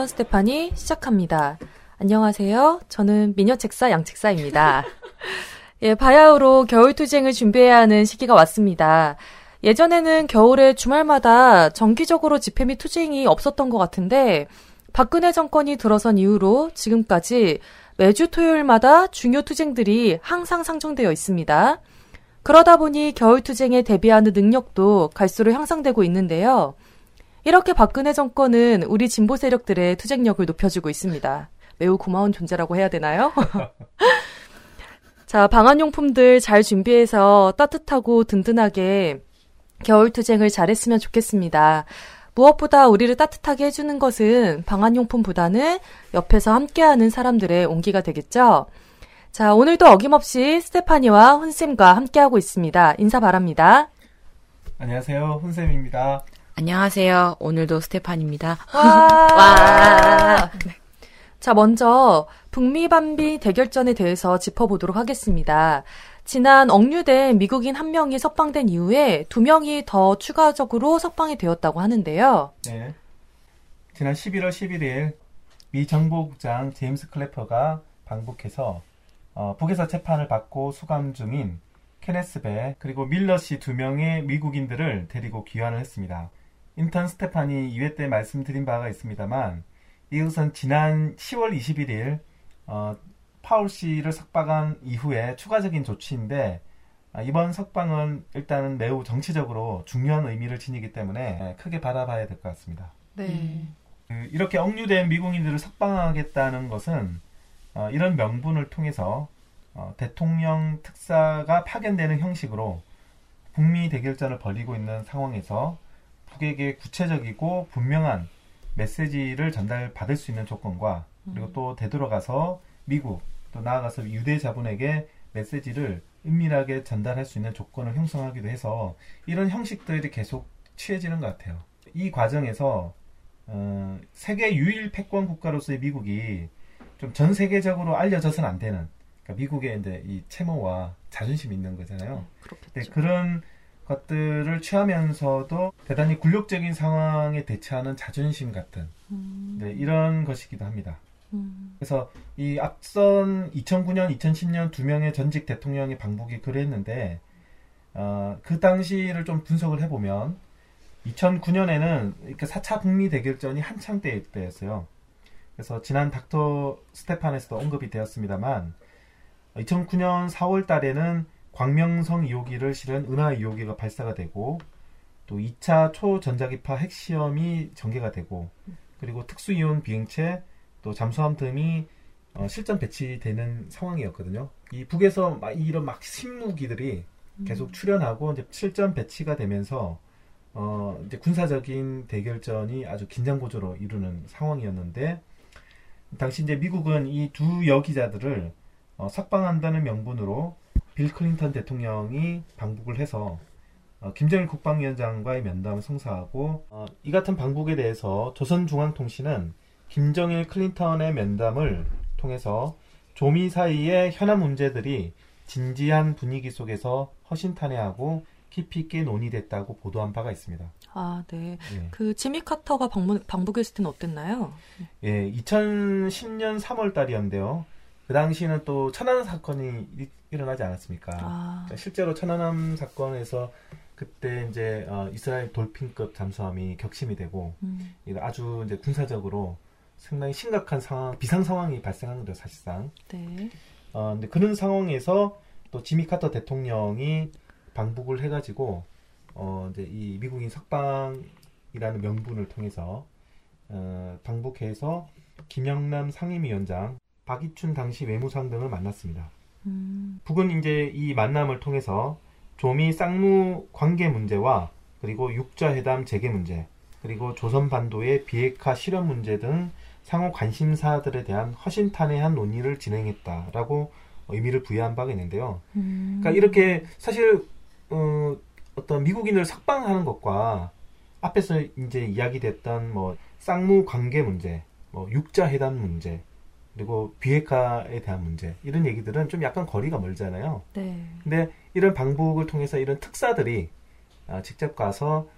인턴 스테파니 시작합니다. 안녕하세요. 저는 미녀책사 양책사입니다. 예, 바야흐로 겨울투쟁을 준비해야 하는 시기가 왔습니다. 예전에는 겨울에 주말마다 정기적으로 집회 및 투쟁이 없었던 것 같은데 박근혜 정권이 들어선 이후로 지금까지 매주 토요일마다 중요 투쟁들이 항상 상정되어 있습니다. 그러다 보니 겨울 투쟁에 대비하는 능력도 갈수록 향상되고 있는데요. 이렇게 박근혜 정권은 우리 진보 세력들의 투쟁력을 높여주고 있습니다. 매우 고마운 존재라고 해야 되나요? 자, 방한용품들 잘 준비해서 따뜻하고 든든하게 겨울 투쟁을 잘했으면 좋겠습니다. 무엇보다 우리를 따뜻하게 해주는 것은 방한용품보다는 옆에서 함께하는 사람들의 온기가 되겠죠? 자, 오늘도 어김없이 스테파니와 훈쌤과 함께하고 있습니다. 인사 바랍니다. 안녕하세요. 훈쌤입니다. 안녕하세요. 오늘도 스테판입니다. 와! 와! 자, 먼저 북미 반미 대결전에 대해서 짚어보도록 하겠습니다. 지난 억류된 미국인 한 명이 석방된 이후에 두 명이 더 추가적으로 석방이 되었다고 하는데요. 네. 지난 11월 11일 미 정보국장 제임스 클래퍼가 방북해서 어, 북에서 재판을 받고 수감 중인 케네스 배 그리고 밀러 씨 두 명의 미국인들을 데리고 귀환을 했습니다. 인턴 스테파니 2회 때 말씀드린 바가 있습니다만 이것은 지난 10월 21일 어, 파울 씨를 석방한 이후에 추가적인 조치인데 아, 이번 석방은 일단은 매우 정치적으로 중요한 의미를 지니기 때문에 크게 바라봐야 될 것 같습니다. 네. 그 이렇게 억류된 미국인들을 석방하겠다는 것은 어, 이런 명분을 통해서 어, 대통령 특사가 파견되는 형식으로 북미 대결전을 벌이고 있는 상황에서 북에게 구체적이고 분명한 메시지를 전달받을 수 있는 조건과 그리고 음. 또 되돌아가서 미국 또 나아가서 유대 자본에게 메시지를 은밀하게 전달할 수 있는 조건을 형성하기도 해서 이런 형식들이 계속 취해지는 것 같아요. 이 과정에서 어, 세계 유일 패권 국가로서의 미국이 좀 전 세계적으로 알려져서는 안 되는 그러니까 미국의 이제 이 채모와 자존심이 있는 거잖아요. 네, 그런 것들을 취하면서도 대단히 굴욕적인 상황에 대처하는 자존심 같은 음. 네, 이런 것이기도 합니다. 음. 그래서 이 앞선 2009년, 2010년 두 명의 전직 대통령의 방북이 그랬는데 어, 그 당시를 좀 분석을 해보면 2009년에는 이렇게 4차 북미 대결전이 한창 때였어요. 그래서 지난 닥터 스테판에서도 언급이 되었습니다만 2009년 4월 달에는 광명성 2호기를 실은 은하 2호기가 발사가 되고 또 2차 초전자기파 핵시험이 전개가 되고 그리고 특수이온 비행체 또 잠수함 등이 어, 실전 배치되는 상황이었거든요. 이 북에서 막 이런 막 신무기들이 계속 음. 출현하고 이제 실전 배치가 되면서 어, 이제 군사적인 대결전이 아주 긴장 고조로 이루는 상황이었는데 당시 이제 미국은 이 두 여기자들을 어, 석방한다는 명분으로 빌 클린턴 대통령이 방북을 해서 어, 김정일 국방위원장과의 면담을 성사하고 어, 이 같은 방북에 대해서 조선중앙통신은 김정일 클린턴의 면담을 통해서 조미 사이의 현안 문제들이 진지한 분위기 속에서 허심탄회하고 깊이 있게 논의됐다고 보도한 바가 있습니다. 아, 네. 예. 그 지미 카터가 방문, 방북했을 때는 어땠나요? 예, 2010년 3월 달이었는데요. 그 당시에는 또 천안함 사건이 일어나지 않았습니까? 아. 실제로 천안함 사건에서 그때 이제 어, 이스라엘 돌핀급 잠수함이 격침이 되고 음. 아주 이제 군사적으로 상당히 심각한 상황, 비상 상황이 발생한 거죠, 사실상. 네. 어, 근데 그런 상황에서 또 지미 카터 대통령이 방북을 해가지고, 어, 이제 이 미국인 석방이라는 명분을 통해서, 어, 방북해서 김영남 상임위원장, 박이춘 당시 외무상 등을 만났습니다. 음. 북은 이제 이 만남을 통해서 조미 쌍무 관계 문제와 그리고 육자회담 재개 문제, 그리고 조선 반도의 비핵화 실현 문제 등 상호 관심사들에 대한 허심탄회한 논의를 진행했다라고 의미를 부여한 바가 있는데요. 음. 그러니까 이렇게 사실 어, 어떤 미국인을 석방하는 것과 앞에서 이제 이야기됐던 뭐 쌍무 관계 문제, 뭐 육자 회담 문제, 그리고 비핵화에 대한 문제 이런 얘기들은 좀 약간 거리가 멀잖아요. 네. 근데 이런 방북을 통해서 이런 특사들이 어, 직접 가서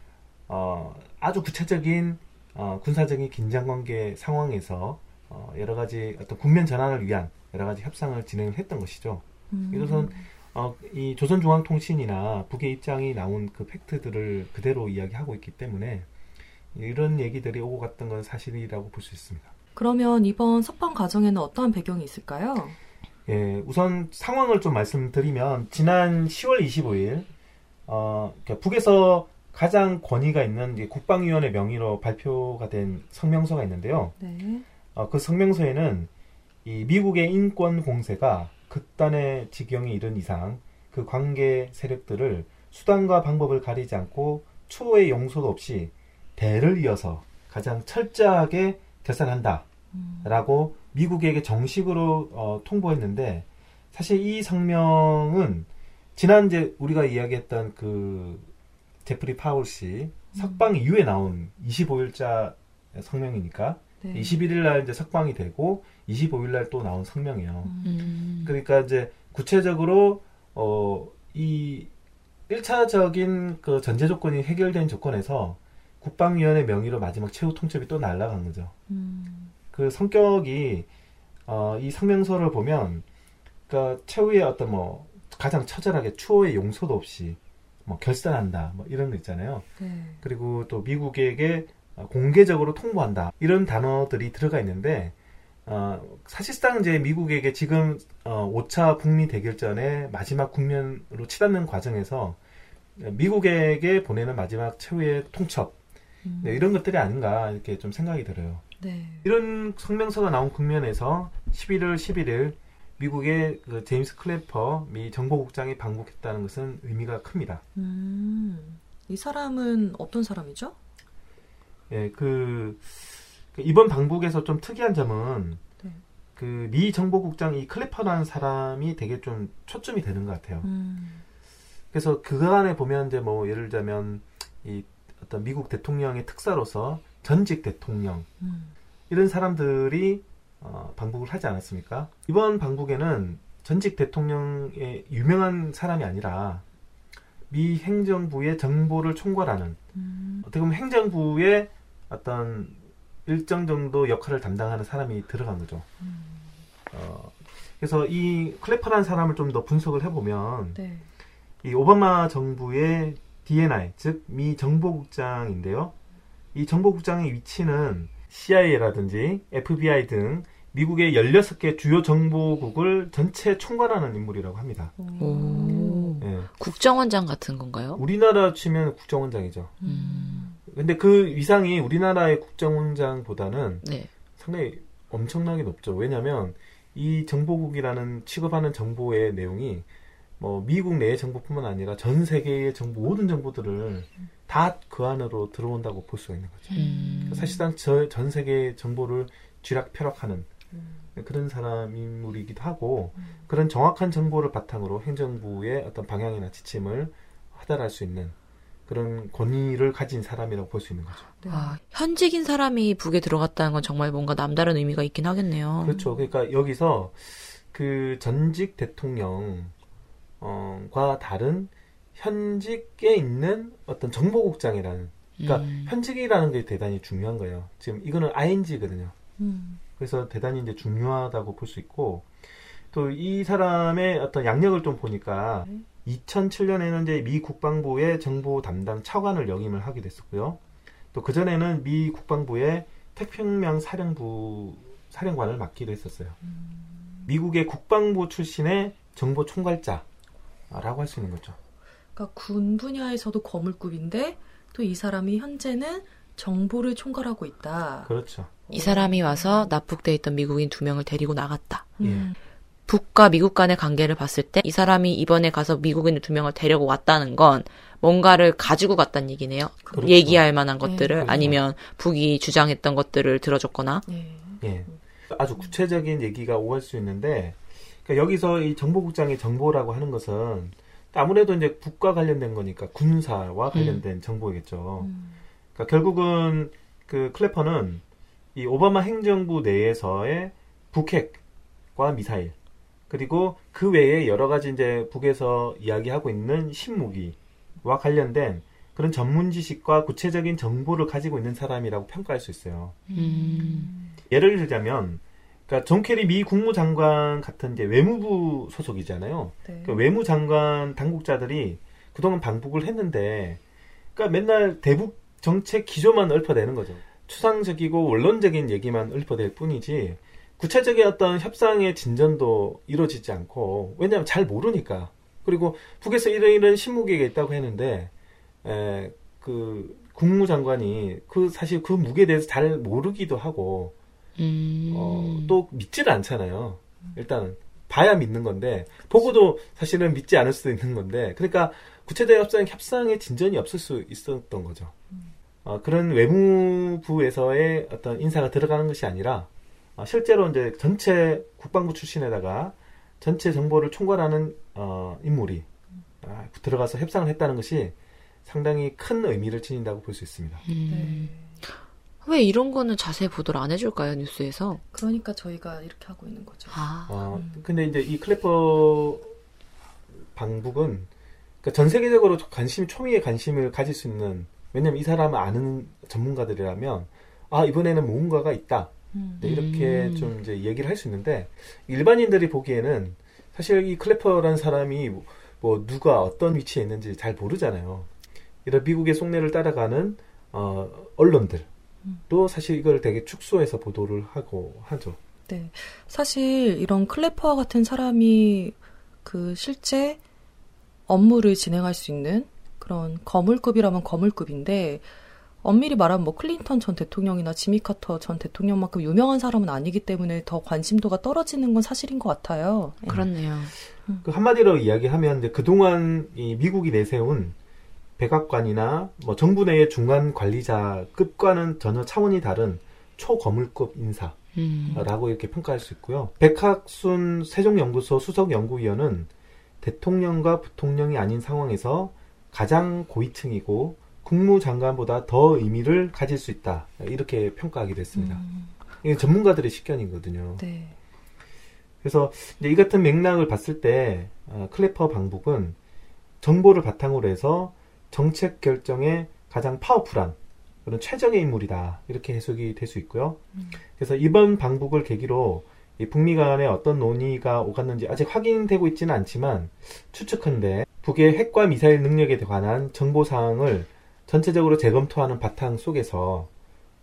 어, 아주 구체적인 어, 군사적인 긴장 관계 상황에서 어, 여러 가지 어떤 국면 전환을 위한 여러 가지 협상을 진행을 했던 것이죠. 음. 이것은 어, 이 조선중앙통신이나 북의 입장이 나온 그 팩트들을 그대로 이야기하고 있기 때문에 이런 얘기들이 오고 갔던 건 사실이라고 볼 수 있습니다. 그러면 이번 석방 과정에는 어떠한 배경이 있을까요? 예, 우선 상황을 좀 말씀드리면 지난 10월 25일 어, 그러니까 북에서 가장 권위가 있는 국방위원회 명의로 발표가 된 성명서가 있는데요. 네. 어, 그 성명서에는 이 미국의 인권 공세가 극단의 지경에 이른 이상 그 관계 세력들을 수단과 방법을 가리지 않고 추호의 용서도 없이 대를 이어서 가장 철저하게 결산한다. 음. 라고 미국에게 정식으로 어, 통보했는데 사실 이 성명은 지난 이제 우리가 이야기했던 그 제프리 파울 씨 석방 이후에 나온 25일자 성명이니까 네. 21일 날 이제 석방이 되고 25일 날 또 나온 성명이에요. 음. 음. 그러니까 이제 구체적으로 어 이 1차적인 그 전제 조건이 해결된 조건에서 국방위원회 명의로 마지막 최후 통첩이 또 날라간 거죠. 음. 그 성격이 어, 이 성명서를 보면 그러니까 최후의 어떤 뭐 가장 처절하게 추호의 용서도 없이 뭐 결산한다 뭐 이런 거 있잖아요. 네. 그리고 또 미국에게 공개적으로 통보한다 이런 단어들이 들어가 있는데 어, 사실상 이제 미국에게 지금 어, 5차 북미 대결전의 마지막 국면으로 치닫는 과정에서 미국에게 보내는 마지막 최후의 통첩 음. 네, 이런 것들이 아닌가 이렇게 좀 생각이 들어요. 네. 이런 성명서가 나온 국면에서 11월 11일 미국의 그 제임스 클래퍼 미 정보국장이 방북했다는 것은 의미가 큽니다. 음. 이 사람은 어떤 사람이죠? 예, 그, 그 이번 방북에서 좀 특이한 점은 네. 그미 정보국장 이 클래퍼라는 사람이 되게 좀 초점이 되는 것 같아요. 음. 그래서 그간에 보면 이제 뭐 예를 들자면 이 어떤 미국 대통령의 특사로서 전직 대통령 음. 이런 사람들이 어, 방북을 하지 않았습니까? 이번 방북에는 전직 대통령의 유명한 사람이 아니라 미 행정부의 정보를 총괄하는 음. 어떻게 보면 행정부의 어떤 일정 정도 역할을 담당하는 사람이 들어간 거죠. 음. 어, 그래서 이 클래퍼라는 사람을 좀 더 분석을 해보면 네. 이 오바마 정부의 DNI 즉 미 정보국장인데요. 이 정보국장의 위치는 CIA라든지 FBI 등 미국의 16개 주요 정보국을 전체 총괄하는 인물이라고 합니다. 오. 예. 국정원장 같은 건가요? 우리나라 치면 국정원장이죠. 음. 근데 그 위상이 우리나라의 국정원장보다는 네. 상당히 엄청나게 높죠. 왜냐하면 이 정보국이라는 취급하는 정보의 내용이 뭐 미국 내의 정보뿐만 아니라 전 세계의 정보 모든 정보들을 다 그 안으로 들어온다고 볼 수가 있는 거죠. 음. 사실상 저, 전 세계의 정보를 쥐락펴락하는 음. 그런 사람 인물이기도 하고 그런 정확한 정보를 바탕으로 행정부의 어떤 방향이나 지침을 하달할 수 있는 그런 권위를 가진 사람이라고 볼 수 있는 거죠. 네. 아, 현직인 사람이 북에 들어갔다는 건 정말 뭔가 남다른 의미가 있긴 하겠네요. 그렇죠. 그러니까 여기서 그 전직 대통령 과 다른 현직에 있는 어떤 정보국장이라는 그러니까 음. 현직이라는 게 대단히 중요한 거예요. 지금 이거는 ING거든요. 음. 그래서 대단히 이제 중요하다고 볼 수 있고 또 이 사람의 어떤 양력을 좀 보니까 네. 2007년에는 이제 미 국방부의 정보 담당 차관을 역임을 하게 됐었고요. 또 그 전에는 미 국방부의 태평양 사령부 사령관을 맡기도 했었어요. 미국의 국방부 출신의 정보 총괄자 라고 할 수 있는 거죠. 그러니까 군 분야에서도 거물급인데 또 이 사람이 현재는 정보를 총괄하고 있다. 그렇죠. 이 사람이 와서 납북돼 있던 미국인 두 명을 데리고 나갔다. 음. 북과 미국 간의 관계를 봤을 때 이 사람이 이번에 가서 미국인 두 명을 데리고 왔다는 건 뭔가를 가지고 갔다는 얘기네요. 그렇죠. 얘기할 만한 네, 것들을 그렇죠. 아니면 북이 주장했던 것들을 들어줬거나. 네. 예. 아주 구체적인 얘기가 오갈 수 있는데, 그러니까 여기서 이 정보국장의 정보라고 하는 것은 아무래도 이제 국가 관련된 거니까 군사와 관련된 정보겠죠. 음. 그러니까 결국은 그 클래퍼는 이 오바마 행정부 내에서의 북핵과 미사일 그리고 그 외에 여러 가지 이제 북에서 이야기하고 있는 신무기와 관련된 그런 전문 지식과 구체적인 정보를 가지고 있는 사람이라고 평가할 수 있어요. 음. 예를 들자면, 그러니까 존 케리 미 국무장관 같은 이제 외무부 소속이잖아요. 네. 그 외무장관 당국자들이 그동안 방북을 했는데, 그러니까 맨날 대북 정책 기조만 읊어대는 거죠. 추상적이고 원론적인 얘기만 읊어댈 뿐이지, 구체적인 어떤 협상의 진전도 이루어지지 않고, 왜냐하면 잘 모르니까. 그리고 북에서 이런 이런 신무기가 있다고 했는데, 에, 그 국무장관이 그 사실 그 무게에 대해서 잘 모르기도 하고, 음. 어, 또 믿지를 않잖아요. 일단 봐야 믿는 건데 보고도 사실은 믿지 않을 수도 있는 건데 그러니까 구체적 협상 협상의 진전이 없을 수 있었던 거죠. 어, 그런 외무부에서의 어떤 인사가 들어가는 것이 아니라 어, 실제로 이제 전체 국방부 출신에다가 전체 정보를 총괄하는 어, 인물이 아, 들어가서 협상을 했다는 것이 상당히 큰 의미를 지닌다고 볼 수 있습니다. 음. 왜 이런 거는 자세히 보도를 안 해줄까요, 뉴스에서? 그러니까 저희가 이렇게 하고 있는 거죠. 아. 어, 근데 이제 이 클래퍼 방북은 그러니까 전 세계적으로 관심, 초미의 관심을 가질 수 있는 왜냐면 이 사람을 아는 전문가들이라면 아 이번에는 뭔가가 있다 음. 네, 이렇게 음. 좀 이제 얘기를 할 수 있는데 일반인들이 보기에는 사실 이 클래퍼라는 사람이 뭐, 뭐 누가 어떤 위치에 있는지 잘 모르잖아요. 이런 미국의 속내를 따라가는 어, 언론들 도 사실 이걸 되게 축소해서 보도를 하고 하죠. 네. 사실 이런 클래퍼와 같은 사람이 그 실제 업무를 진행할 수 있는 그런 거물급이라면 거물급인데 엄밀히 말하면 뭐 클린턴 전 대통령이나 지미 카터 전 대통령만큼 유명한 사람은 아니기 때문에 더 관심도가 떨어지는 건 사실인 것 같아요. 네. 그렇네요. 그 한마디로 이야기하면 이제 그동안 이 미국이 내세운 백악관이나 뭐 정부 내의 중간 관리자급과는 전혀 차원이 다른 초거물급 인사라고 음. 이렇게 평가할 수 있고요. 백학순 세종연구소 수석연구위원은 대통령과 부통령이 아닌 상황에서 가장 고위층이고 국무장관보다 더 의미를 가질 수 있다. 이렇게 평가하게 됐습니다. 음, 이게 전문가들의 식견이거든요. 네. 그래서 이 같은 맥락을 봤을 때 어, 클래퍼 방북은 정보를 바탕으로 해서 정책 결정에 가장 파워풀한 그런 최적의 인물이다 이렇게 해석이 될 수 있고요. 그래서 이번 방북을 계기로 이 북미 간의 어떤 논의가 오갔는지 아직 확인되고 있지는 않지만 추측한데 북의 핵과 미사일 능력에 관한 정보 사항을 전체적으로 재검토하는 바탕 속에서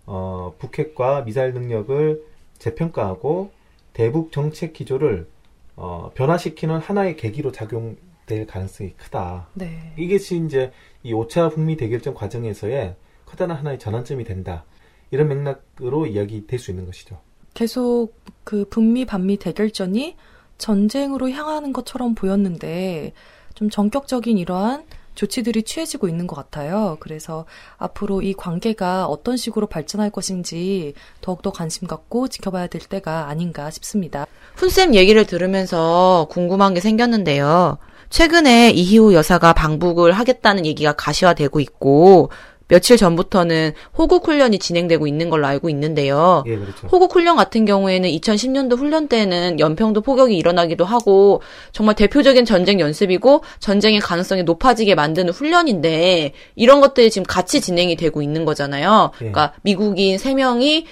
어, 북핵과 미사일 능력을 재평가하고 대북 정책 기조를 어, 변화시키는 하나의 계기로 작용될 가능성이 크다. 네. 이것이 이제 이 5차 북미 대결전 과정에서의 커다란 하나의 전환점이 된다. 이런 맥락으로 이야기될 수 있는 것이죠. 계속 그 북미 반미 대결전이 전쟁으로 향하는 것처럼 보였는데 좀 전격적인 이러한 조치들이 취해지고 있는 것 같아요. 그래서 앞으로 이 관계가 어떤 식으로 발전할 것인지 더욱더 관심 갖고 지켜봐야 될 때가 아닌가 싶습니다. 훈쌤 얘기를 들으면서 궁금한 게 생겼는데요. 최근에 이희우 여사가 방북을 하겠다는 얘기가 가시화되고 있고, 며칠 전부터는 호국 훈련이 진행되고 있는 걸로 알고 있는데요. 예, 그렇죠. 호국 훈련 같은 경우에는 2010년도 훈련 때는 연평도 포격이 일어나기도 하고 정말 대표적인 전쟁 연습이고 전쟁의 가능성이 높아지게 만드는 훈련인데 이런 것들이 지금 같이 진행이 되고 있는 거잖아요. 예. 그러니까 미국인 3명이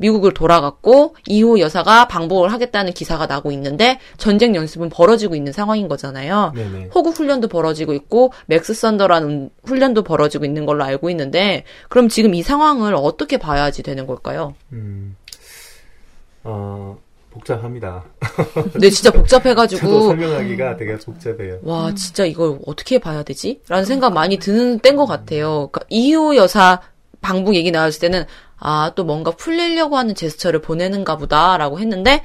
미국을 돌아갔고 이희호 여사가 방북을 하겠다는 기사가 나고 있는데 전쟁 연습은 벌어지고 있는 상황인 거잖아요. 네네. 호국 훈련도 벌어지고 있고 맥스 썬더라는 훈련도 벌어지고 있는 걸로 알고 있는데 그럼 지금 이 상황을 어떻게 봐야지 되는 걸까요? 음, 어, 복잡합니다. 근데 진짜 저도 복잡해가지고 설명하기가 되게 복잡해요. 와 진짜 이걸 어떻게 봐야 되지? 라는 생각 많이 드는 때인 것 같아요. 그러니까 이후 여사 방북 얘기 나왔을 때는 아 또 뭔가 풀리려고 하는 제스처를 보내는가 보다라고 했는데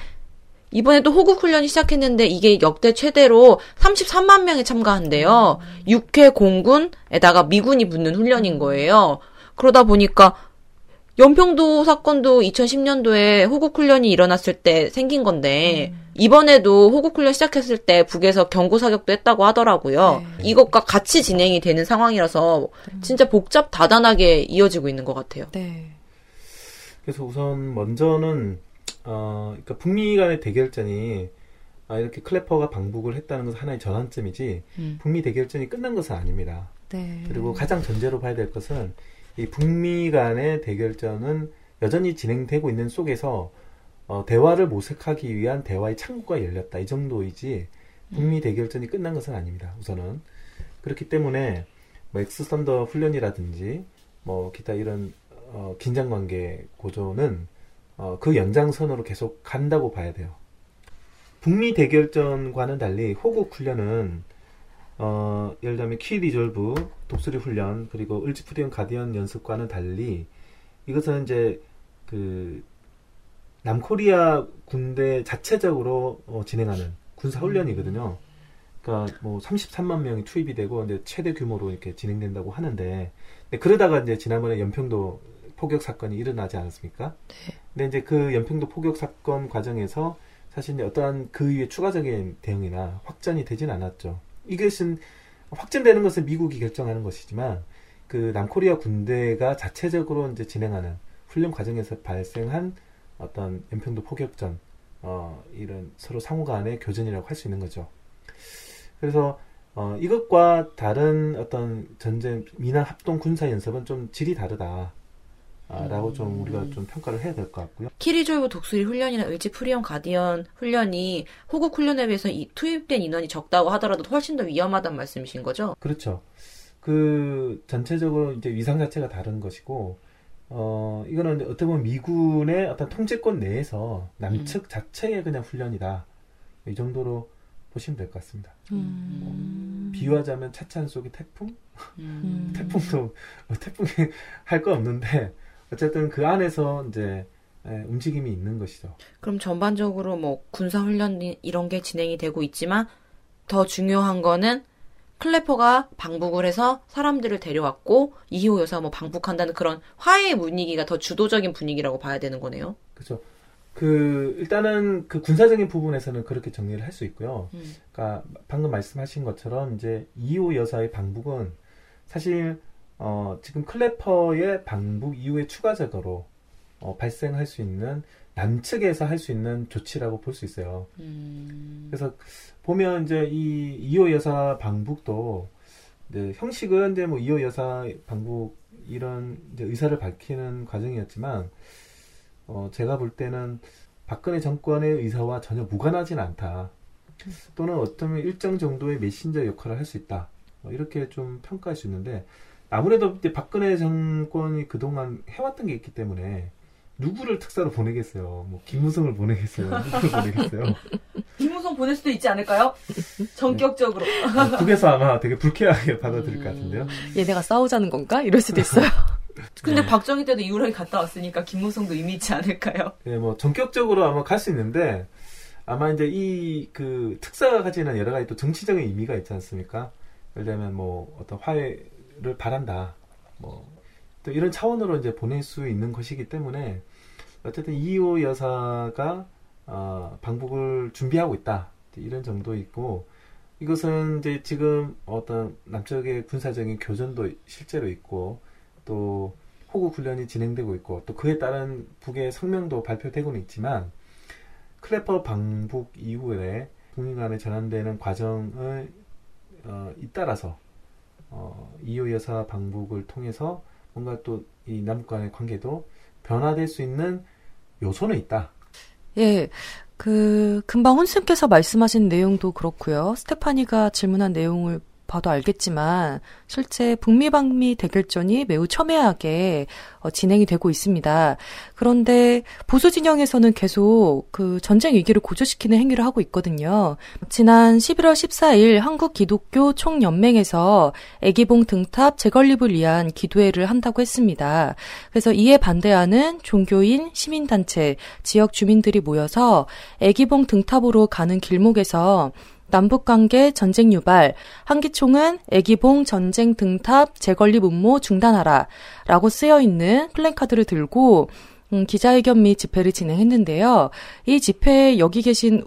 이번에 또 호국 훈련이 시작했는데 이게 역대 최대로 33만 명이 참가한대요. 6회 공군에다가 미군이 붙는 훈련인 거예요. 그러다 보니까 연평도 사건도 2010년도에 호국 훈련이 일어났을 때 생긴 건데 이번에도 호국 훈련 시작했을 때 북에서 경고 사격도 했다고 하더라고요. 네. 이것과 같이 진행이 되는 상황이라서 진짜 복잡 다단하게 이어지고 있는 것 같아요. 네. 그래서 우선 먼저는 어, 그러니까 북미 간의 대결전이 아, 이렇게 클래퍼가 방북을 했다는 것은 하나의 전환점이지 음. 북미 대결전이 끝난 것은 아닙니다. 네. 그리고 가장 전제로 봐야 될 것은 이 북미 간의 대결전은 여전히 진행되고 있는 속에서 어, 대화를 모색하기 위한 대화의 창구가 열렸다 이 정도이지 북미 대결전이 끝난 것은 아닙니다. 우선은 그렇기 때문에 뭐 맥스 선더 훈련이라든지 뭐 기타 이런 어, 긴장 관계 고조는 어, 그 연장선으로 계속 간다고 봐야 돼요. 북미 대결전과는 달리 호국 훈련은 어, 예를 들면 키 리졸브, 독수리 훈련, 그리고 을지프리덤 가디언 연습과는 달리 이것은 이제 그 남코리아 군대 자체적으로 어, 진행하는 군사 훈련이거든요. 그러니까 뭐 33만 명이 투입이 되고 이제 최대 규모로 이렇게 진행된다고 하는데 근데 그러다가 이제 지난번에 연평도 포격 사건이 일어나지 않았습니까? 근데 이제 그 연평도 포격 사건 과정에서 사실 이제 어떠한 그 이후에 추가적인 대응이나 확전이 되진 않았죠. 이것은 확전되는 것은 미국이 결정하는 것이지만 그 남코리아 군대가 자체적으로 이제 진행하는 훈련 과정에서 발생한 어떤 연평도 포격전 어, 이런 서로 상호 간의 교전이라고 할 수 있는 거죠. 그래서 어, 이것과 다른 어떤 전쟁이나 합동 군사 연습은 좀 질이 다르다. 아, 라고 좀 우리가 좀 평가를 해야 될 것 같고요. 키리졸브 독수리 훈련이나 을지 프리덤 가디언 훈련이 호국 훈련에 비해서 이- 투입된 인원이 적다고 하더라도 훨씬 더 위험하다는 말씀이신 거죠? 그렇죠. 그 전체적으로 이제 위상 자체가 다른 것이고 어 이거는 어떻게 보면 미군의 어떤 통제권 내에서 남측 자체의 그냥 훈련이다 이 정도로 보시면 될 것 같습니다. 음. 비유하자면 차찬 속의 태풍? 음. 태풍도 뭐 태풍이 할 거 없는데 어쨌든 그 안에서 이제 예, 움직임이 있는 것이죠. 그럼 전반적으로 뭐 군사 훈련 이런 게 진행이 되고 있지만 더 중요한 거는 클래퍼가 방북을 해서 사람들을 데려왔고 이희호 여사가 뭐 방북한다는 그런 화해의 분위기가 더 주도적인 분위기라고 봐야 되는 거네요. 그렇죠. 그 일단은 그 군사적인 부분에서는 그렇게 정리를 할 수 있고요. 음. 그러니까 방금 말씀하신 것처럼 이제 이호 여사의 방북은 사실 어, 지금 클래퍼의 방북 이후에 추가적으로 어, 발생할 수 있는 남측에서 할 수 있는 조치라고 볼 수 있어요. 음. 그래서 보면 이제 이 이호 여사 방북도 이제 형식은 이제 뭐 이호 여사 방북 이런 이제 의사를 밝히는 과정이었지만 어 제가 볼 때는 박근혜 정권의 의사와 전혀 무관하진 않다. 또는 어쩌면 일정 정도의 메신저 역할을 할 수 있다. 뭐 이렇게 좀 평가할 수 있는데 아무래도 이제 박근혜 정권이 그동안 해왔던 게 있기 때문에 누구를 특사로 보내겠어요. 뭐 김무성을 보내겠어요. 누구를 보내겠어요. 김무성 보낼 수도 있지 않을까요? 전격적으로. 아, 북에서 아마 되게 불쾌하게 받아들일 것 같은데요. 얘네가 싸우자는 건가? 이럴 수도 있어요. 근데 박정희 때도 이후에 갔다 왔으니까 김무성도 의미 있지 않을까요? 예, 뭐 전격적으로 아마 갈 수 있는데 아마 이제 이 그 특사가 가지는 여러 가지 또 정치적인 의미가 있지 않습니까? 예를 들면 뭐 어떤 화해 를 바란다. 뭐 또 이런 차원으로 이제 보낼 수 있는 것이기 때문에 어쨌든 이호 여사가 어, 방북을 준비하고 있다. 이런 정도 있고 이것은 이제 지금 어떤 남쪽의 군사적인 교전도 실제로 있고 또 호국 훈련이 진행되고 있고 또 그에 따른 북의 성명도 발표되고는 있지만 클래퍼 방북 이후에 북미 간에 전환되는 과정을 어, 잇따라서 어, 이호 여사 방북을 통해서 뭔가 또 이 남북 간의 관계도 변화될 수 있는 요소는 있다. 예. 그, 금방 혼스님께서 말씀하신 내용도 그렇고요. 스테파니가 질문한 내용을 봐도 알겠지만, 실제 북미 방미 대결전이 매우 첨예하게 어, 진행이 되고 있습니다. 그런데 보수 진영에서는 계속 그 전쟁 위기를 고조시키는 행위를 하고 있거든요. 지난 11월 14일 한국 기독교 총연맹에서 애기봉 등탑 재건립을 위한 기도회를 한다고 했습니다. 그래서 이에 반대하는 종교인, 시민단체, 지역 주민들이 모여서 애기봉 등탑으로 가는 길목에서 남북관계 전쟁 유발, 한기총은 애기봉 전쟁 등탑 재건립 음모 중단하라 라고 쓰여 있는 플랜카드를 들고 음, 기자회견 및 집회를 진행했는데요. 이 집회에 여기 계신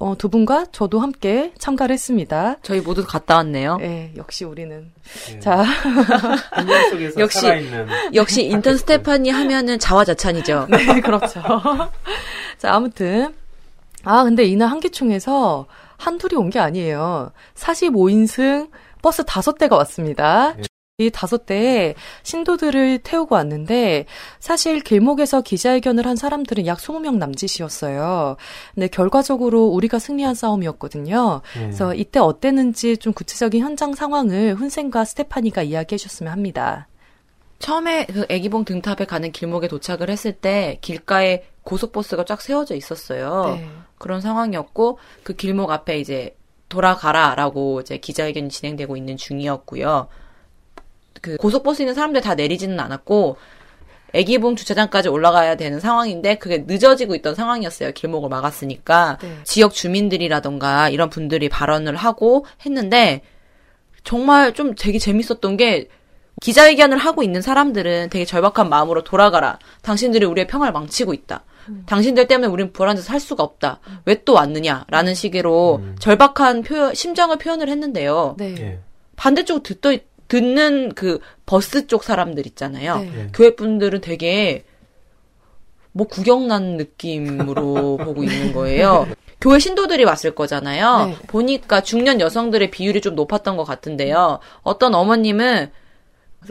어, 두 분과 저도 함께 참가를 했습니다. 저희 모두 갔다 왔네요. 예, 역시 우리는. 예. 자, 역시 살아있는 역시 인턴 스테파니 하면은 자화자찬이죠. 네, 그렇죠. 자, 아무튼. 아, 근데 이날 한기총에서 한둘이 온 게 아니에요. 45인승 버스 다섯 대가 왔습니다. 예. 이 다섯 대에 신도들을 태우고 왔는데 사실 길목에서 기자회견을 한 사람들은 약 20명 남짓이었어요. 근데 결과적으로 우리가 승리한 싸움이었거든요. 예. 그래서 이때 어땠는지 좀 구체적인 현장 상황을 훈센과 스테파니가 이야기해 주셨으면 합니다. 처음에 그 애기봉 등탑에 가는 길목에 도착을 했을 때 길가에 고속버스가 쫙 세워져 있었어요. 네. 그런 상황이었고 그 길목 앞에 이제 돌아가라라고 이제 기자회견이 진행되고 있는 중이었고요. 그 고속버스 있는 사람들 다 내리지는 않았고 애기봉 주차장까지 올라가야 되는 상황인데 그게 늦어지고 있던 상황이었어요. 길목을 막았으니까 네. 지역 주민들이라던가 이런 분들이 발언을 하고 했는데 정말 좀 되게 재밌었던 게 기자회견을 하고 있는 사람들은 되게 절박한 마음으로 돌아가라. 당신들이 우리의 평화를 망치고 있다. 당신들 때문에 우린 불안해서 살 수가 없다. 왜또 왔느냐라는 식으로 음. 절박한 표현, 심정을 표현을 했는데요. 네. 예. 반대쪽 듣도, 듣는 그 버스 쪽 사람들 있잖아요. 네. 예. 교회 분들은 되게 뭐 구경난 느낌으로 보고 있는 거예요. 교회 신도들이 왔을 거잖아요. 네. 보니까 중년 여성들의 비율이 좀 높았던 것 같은데요. 어떤 어머님은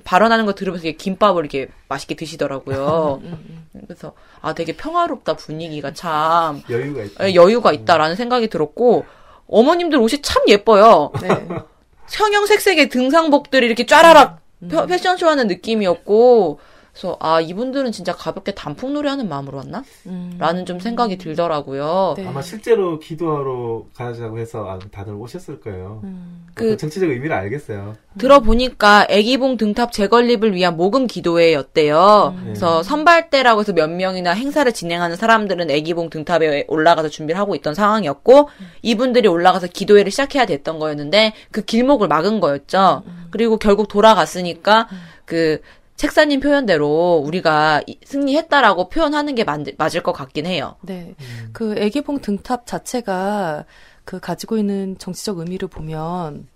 발언하는 거 들으면서 이렇게 김밥을 이렇게 맛있게 드시더라고요. 음, 그래서 아 되게 평화롭다 분위기가 참 여유가 있다. 예, 여유가 있다라는 생각이 들었고 어머님들 옷이 참 예뻐요. 네. 형형색색의 등상복들이 이렇게 쫘라락 음. 패- 패션쇼 하는 느낌이었고 그래서 아 이분들은 진짜 가볍게 단풍놀이 하는 마음으로 왔나? 음. 라는 좀 생각이 들더라고요. 네. 아마 실제로 기도하러 가자고 해서 아, 다들 오셨을 거예요. 음. 그 그- 정치적 의미를 알겠어요. 들어보니까 애기봉 등탑 재건립을 위한 모금 기도회였대요. 음. 그래서 선발대라고 해서 몇 명이나 행사를 진행하는 사람들은 애기봉 등탑에 올라가서 준비를 하고 있던 상황이었고 이분들이 올라가서 기도회를 시작해야 됐던 거였는데 그 길목을 막은 거였죠. 그리고 결국 돌아갔으니까 그 책사님 표현대로 우리가 이- 승리했다라고 표현하는 게 맞, 맞을 것 같긴 해요. 네. 음. 그 애기봉 등탑 자체가 그 가지고 있는 정치적 의미를 보면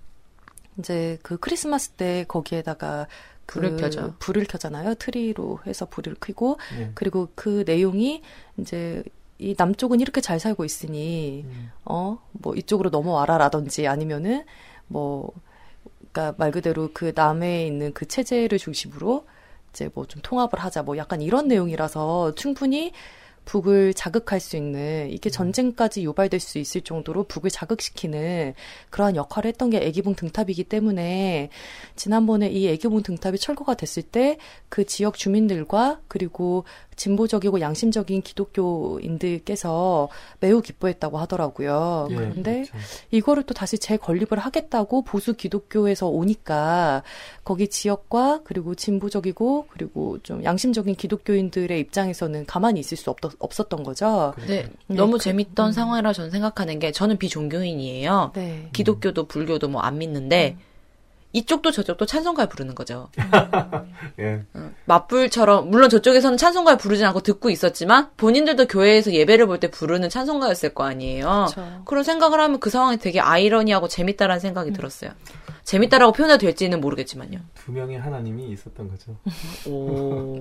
이제 그 크리스마스 때 거기에다가 그 불을 켜죠. 불을 켜잖아요. 트리로 해서 불을 켜고 예. 그리고 그 내용이 이제 이 남쪽은 이렇게 잘 살고 있으니 음. 어뭐 이쪽으로 넘어와라라든지 아니면은 뭐 그러니까 말 그대로 그 남에 있는 그 체제를 중심으로 이제 뭐 좀 통합을 하자 뭐 약간 이런 내용이라서 충분히 북을 자극할 수 있는 이게 전쟁까지 유발될 수 있을 정도로 북을 자극시키는 그러한 역할을 했던 게 애기봉 등탑이기 때문에 지난번에 이 애기봉 등탑이 철거가 됐을 때 그 지역 주민들과 그리고 진보적이고 양심적인 기독교인들께서 매우 기뻐했다고 하더라고요. 예, 그런데 그렇죠. 이거를 또 다시 재건립을 하겠다고 보수 기독교에서 오니까 거기 지역과 그리고 진보적이고 그리고 좀 양심적인 기독교인들의 입장에서는 가만히 있을 수 없, 없었던 거죠. 네, 네, 너무 그- 재밌던 음. 상황이라 저는 생각하는 게 저는 비종교인이에요. 네. 기독교도 불교도 뭐 안 믿는데 이쪽도 저쪽도 찬송가를 부르는 거죠. 예. 맞불처럼 물론 저쪽에서는 찬송가를 부르진 않고 듣고 있었지만 본인들도 교회에서 예배를 볼 때 부르는 찬송가였을 거 아니에요. 그렇죠. 그런 생각을 하면 그 상황이 되게 아이러니하고 재밌다라는 생각이 들었어요. 재밌다라고 표현해도 될지는 모르겠지만요. 두 명의 하나님이 있었던 거죠. 오.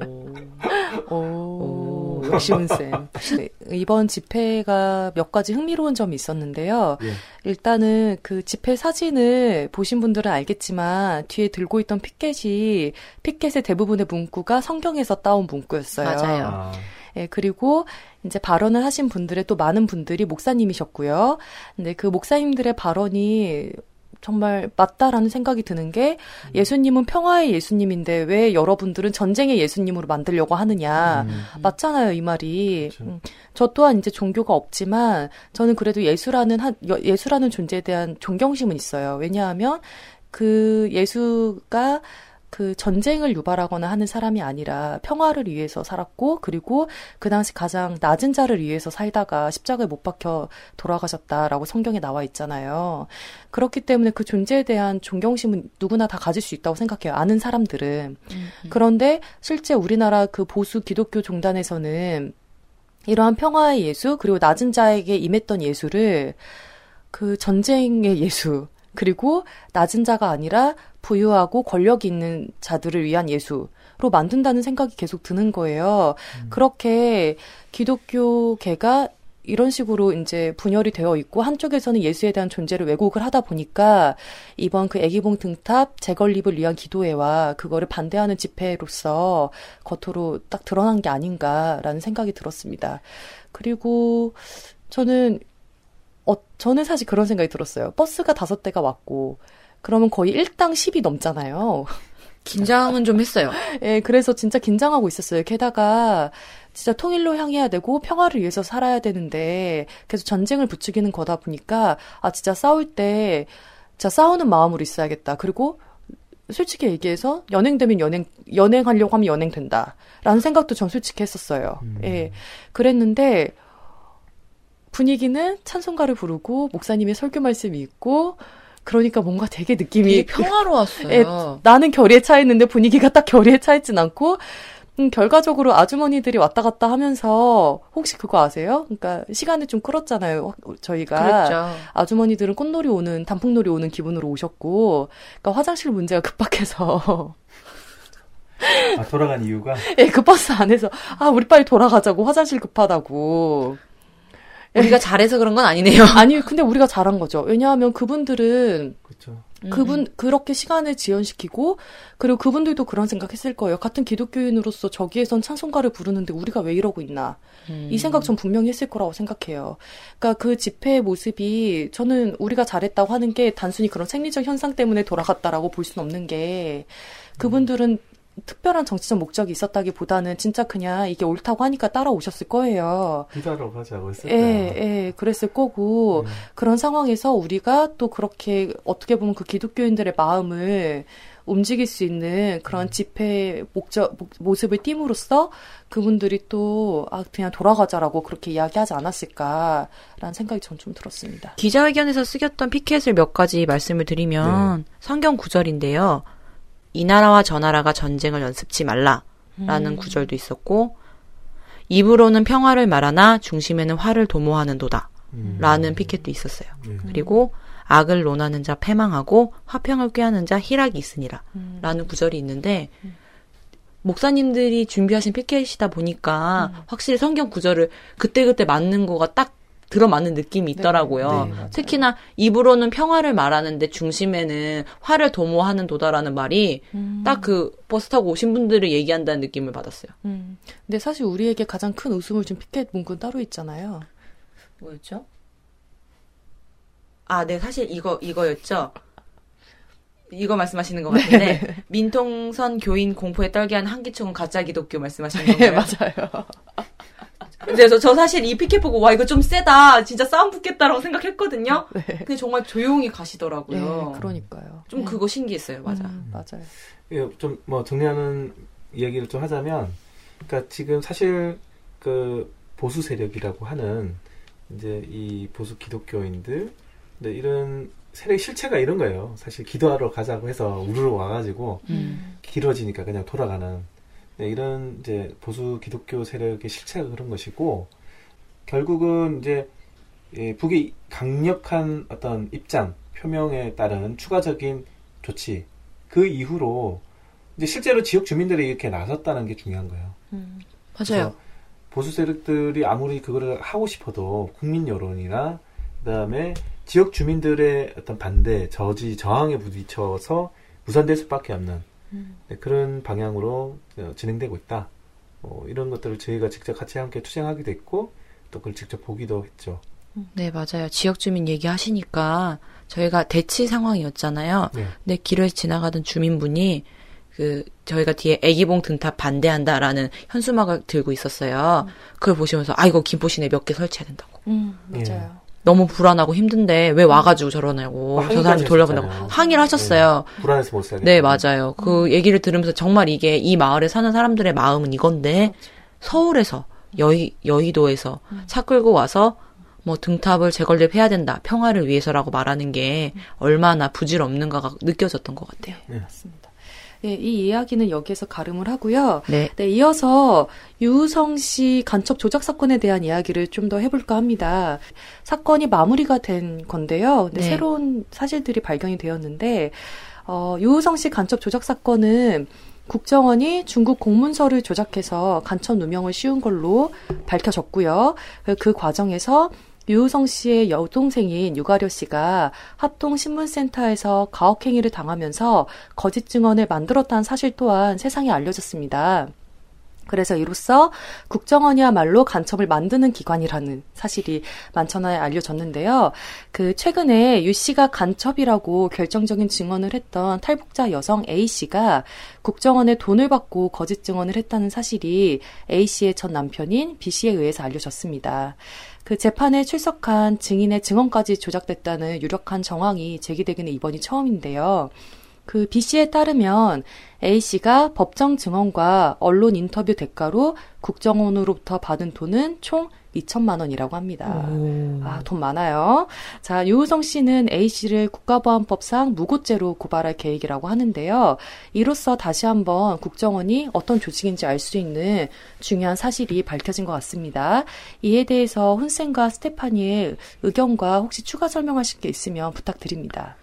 오, 역시 운쌤. 네, 이번 집회가 몇 가지 흥미로운 점이 있었는데요. 예. 일단은 그 집회 사진을 보신 분들은 알겠지만 뒤에 들고 있던 피켓이 피켓의 대부분의 문구가 성경에서 따온 문구였어요. 맞아요. 아, 예, 그리고 이제 발언을 하신 분들의 또 많은 분들이 목사님이셨고요. 근데 그 목사님들의 발언이 정말 맞다라는 생각이 드는 게 예수님은 평화의 예수님인데 왜 여러분들은 전쟁의 예수님으로 만들려고 하느냐. 음. 맞잖아요, 이 말이. 그렇죠. 음, 저 또한 이제 종교가 없지만 저는 그래도 예수라는 한, 여- 예수라는 존재에 대한 존경심은 있어요. 왜냐하면 그 예수가 그 전쟁을 유발하거나 하는 사람이 아니라 평화를 위해서 살았고 그리고 그 당시 가장 낮은 자를 위해서 살다가 십자가에 못 박혀 돌아가셨다라고 성경에 나와 있잖아요. 그렇기 때문에 그 존재에 대한 존경심은 누구나 다 가질 수 있다고 생각해요. 아는 사람들은. 그런데 실제 우리나라 그 보수 기독교 종단에서는 이러한 평화의 예수 그리고 낮은 자에게 임했던 예수를 그 전쟁의 예수 그리고 낮은 자가 아니라 부유하고 권력 있는 자들을 위한 예수로 만든다는 생각이 계속 드는 거예요. 그렇게 기독교계가 이런 식으로 이제 분열이 되어 있고 한쪽에서는 예수에 대한 존재를 왜곡을 하다 보니까 이번 그 애기봉 등탑 재건립을 위한 기도회와 그거를 반대하는 집회로서 겉으로 딱 드러난 게 아닌가라는 생각이 들었습니다. 그리고 저는 어 저는 사실 그런 생각이 들었어요. 버스가 다섯 대가 왔고 그러면 거의 1당 10이 넘잖아요. 긴장은 좀 했어요. 예, 그래서 진짜 긴장하고 있었어요. 게다가 진짜 통일로 향해야 되고 평화를 위해서 살아야 되는데 계속 전쟁을 부추기는 거다 보니까 아 진짜 싸울 때 진짜 싸우는 마음으로 있어야겠다. 그리고 솔직히 얘기해서 연행되면 연행 연행하려고 하면 연행된다라는 생각도 전 솔직히 했었어요. 음. 예. 그랬는데 분위기는 찬송가를 부르고 목사님의 설교 말씀이 있고 그러니까 뭔가 되게 느낌이 되게 평화로웠어요. 예, 나는 결의에 차 있는데 분위기가 딱 결의에 차 있진 않고 음, 결과적으로 아주머니들이 왔다 갔다 하면서 혹시 그거 아세요? 그러니까 시간을 좀 끌었잖아요. 저희가 그랬죠. 아주머니들은 꽃놀이 오는 단풍놀이 오는 기분으로 오셨고 그러니까 화장실 문제가 급박해서 아, 돌아간 이유가 예, 그 버스 안에서 아 우리 빨리 돌아가자고 화장실 급하다고 우리가 잘해서 그런 건 아니네요. 아니 근데 우리가 잘한 거죠. 왜냐하면 그분들은 그렇죠. 그분 그렇게 시간을 지연시키고 그리고 그분들도 그런 생각했을 거예요. 같은 기독교인으로서 저기에선 찬송가를 부르는데 우리가 왜 이러고 있나 음. 이 생각 전 분명히 했을 거라고 생각해요. 그러니까 그 집회의 모습이 저는 우리가 잘했다고 하는 게 단순히 그런 생리적 현상 때문에 돌아갔다라고 볼 수는 없는 게 그분들은 특별한 정치적 목적이 있었다기보다는 진짜 그냥 이게 옳다고 하니까 따라오셨을 거예요. 기도하러 가자고 했을 예, 거예요. 예, 그랬을 거고, 음. 그런 상황에서 우리가 또 그렇게 어떻게 보면 그 기독교인들의 마음을 움직일 수 있는 그런 집회 목적, 목- 모습을 띠므로써 그분들이 또, 아, 그냥 돌아가자라고 그렇게 이야기하지 않았을까라는 생각이 전 좀 들었습니다. 기자회견에서 쓰였던 피켓을 몇 가지 말씀을 드리면 성경 구절인데요. 이 나라와 저 나라가 전쟁을 연습치 말라라는 구절도 있었고 입으로는 평화를 말하나 중심에는 화를 도모하는도다 음. 라는 피켓도 있었어요. 네. 그리고 악을 논하는 자 패망하고 화평을 꾀하는 자 희락이 있으니라 라는 구절이 있는데 목사님들이 준비하신 피켓이다 보니까 확실히 성경 구절을 그때그때 맞는 거가 딱 들어맞는 느낌이 있더라고요. 네, 맞아요. 특히나 입으로는 평화를 말하는데 중심에는 화를 도모하는 도다라는 말이 딱그 버스 타고 오신 분들을 얘기한다는 느낌을 받았어요. 음. 근데 사실 우리에게 가장 큰 웃음을 준 피켓 문구는 따로 있잖아요. 뭐였죠? 아, 네, 사실 이거, 이거였죠? 이거 말씀하시는 것 같은데, 민통선 교인 공포에 떨게 한 한기총은 가짜 기독교 말씀하시는 건가요? 네, 맞아요. 그래서 저 사실 이 피켓 보고, 와, 이거 좀 세다. 진짜 싸움 붙겠다라고 생각했거든요? 근데 정말 조용히 가시더라고요. 네, 그러니까요. 좀 그거 신기했어요, 맞아. 음, 맞아요. 예, 좀 뭐 정리하는 이야기를 좀 하자면, 그러니까 지금 사실 그 보수 세력이라고 하는 이제 이 보수 기독교인들, 근데 이런 세력의 실체가 이런 거예요. 사실 기도하러 가자고 해서 우르르 와가지고 음. 길어지니까 그냥 돌아가는 네, 이런 이제 보수 기독교 세력의 실체가 그런 것이고 결국은 이제 예, 북의 강력한 어떤 입장 표명에 따른 추가적인 조치 그 이후로 이제 실제로 지역 주민들이 이렇게 나섰다는 게 중요한 거예요. 음. 맞아요. 보수 세력들이 아무리 그거를 하고 싶어도 국민 여론이나 그다음에 지역 주민들의 어떤 반대, 저지, 저항에 부딪혀서 무산될 수밖에 없는 네, 그런 방향으로 어, 진행되고 있다. 어, 이런 것들을 저희가 직접 같이 함께 투쟁하기도 했고 또 그걸 직접 보기도 했죠. 네, 맞아요. 지역 주민 얘기하시니까 저희가 대치 상황이었잖아요. 네. 근데 길을 지나가던 주민분이 그 저희가 뒤에 애기봉 등탑 반대한다라는 현수막을 들고 있었어요. 그걸 보시면서 아 이거 김포시내 몇 개 설치해야 된다고. 음, 예. 맞아요. 너무 불안하고 힘든데 왜 와가지고 저러냐고 뭐저 사람이 돌려본다고 했었잖아요. 항의를 하셨어요. 불안해서 못 살겠다. 네, 맞아요. 그 얘기를 들으면서 정말 이게 이 마을에 사는 사람들의 마음은 이건데 서울에서 여의 여의도에서 차 끌고 와서 뭐 등탑을 재건립해야 된다. 평화를 위해서라고 말하는 게 얼마나 부질없는가가 느껴졌던 것 같아요. 맞습니다. 예, 이 이야기는 여기에서 가름을 하고요. 네. 네, 이어서 유우성 씨 간첩 조작 사건에 대한 이야기를 좀 더 해볼까 합니다. 사건이 마무리가 된 건데요. 네. 새로운 사실들이 발견이 되었는데, 어, 유우성 씨 간첩 조작 사건은 국정원이 중국 공문서를 조작해서 간첩 누명을 씌운 걸로 밝혀졌고요. 그 과정에서 유우성 씨의 여동생인 유가려 씨가 합동신문센터에서 가혹행위를 당하면서 거짓 증언을 만들었다는 사실 또한 세상에 알려졌습니다. 그래서 이로써 국정원이야말로 간첩을 만드는 기관이라는 사실이 만천하에 알려졌는데요. 그 최근에 유 씨가 간첩이라고 결정적인 증언을 했던 탈북자 여성 A 씨가 국정원에 돈을 받고 거짓 증언을 했다는 사실이 A 씨의 전 남편인 B 씨에 의해서 알려졌습니다. 그 재판에 출석한 증인의 증언까지 조작됐다는 유력한 정황이 제기되기는 이번이 처음인데요. 그 B 씨에 따르면 A 씨가 법정 증언과 언론 인터뷰 대가로 국정원으로부터 받은 돈은 총 2천만 원이라고 합니다. 오. 아, 돈 많아요. 자, 유우성 씨는 A 씨를 국가보안법상 무고죄로 고발할 계획이라고 하는데요. 이로써 다시 한번 국정원이 어떤 조직인지 알 수 있는 중요한 사실이 밝혀진 것 같습니다. 이에 대해서 훈센과 스테파니의 의견과 혹시 추가 설명하실 게 있으면 부탁드립니다.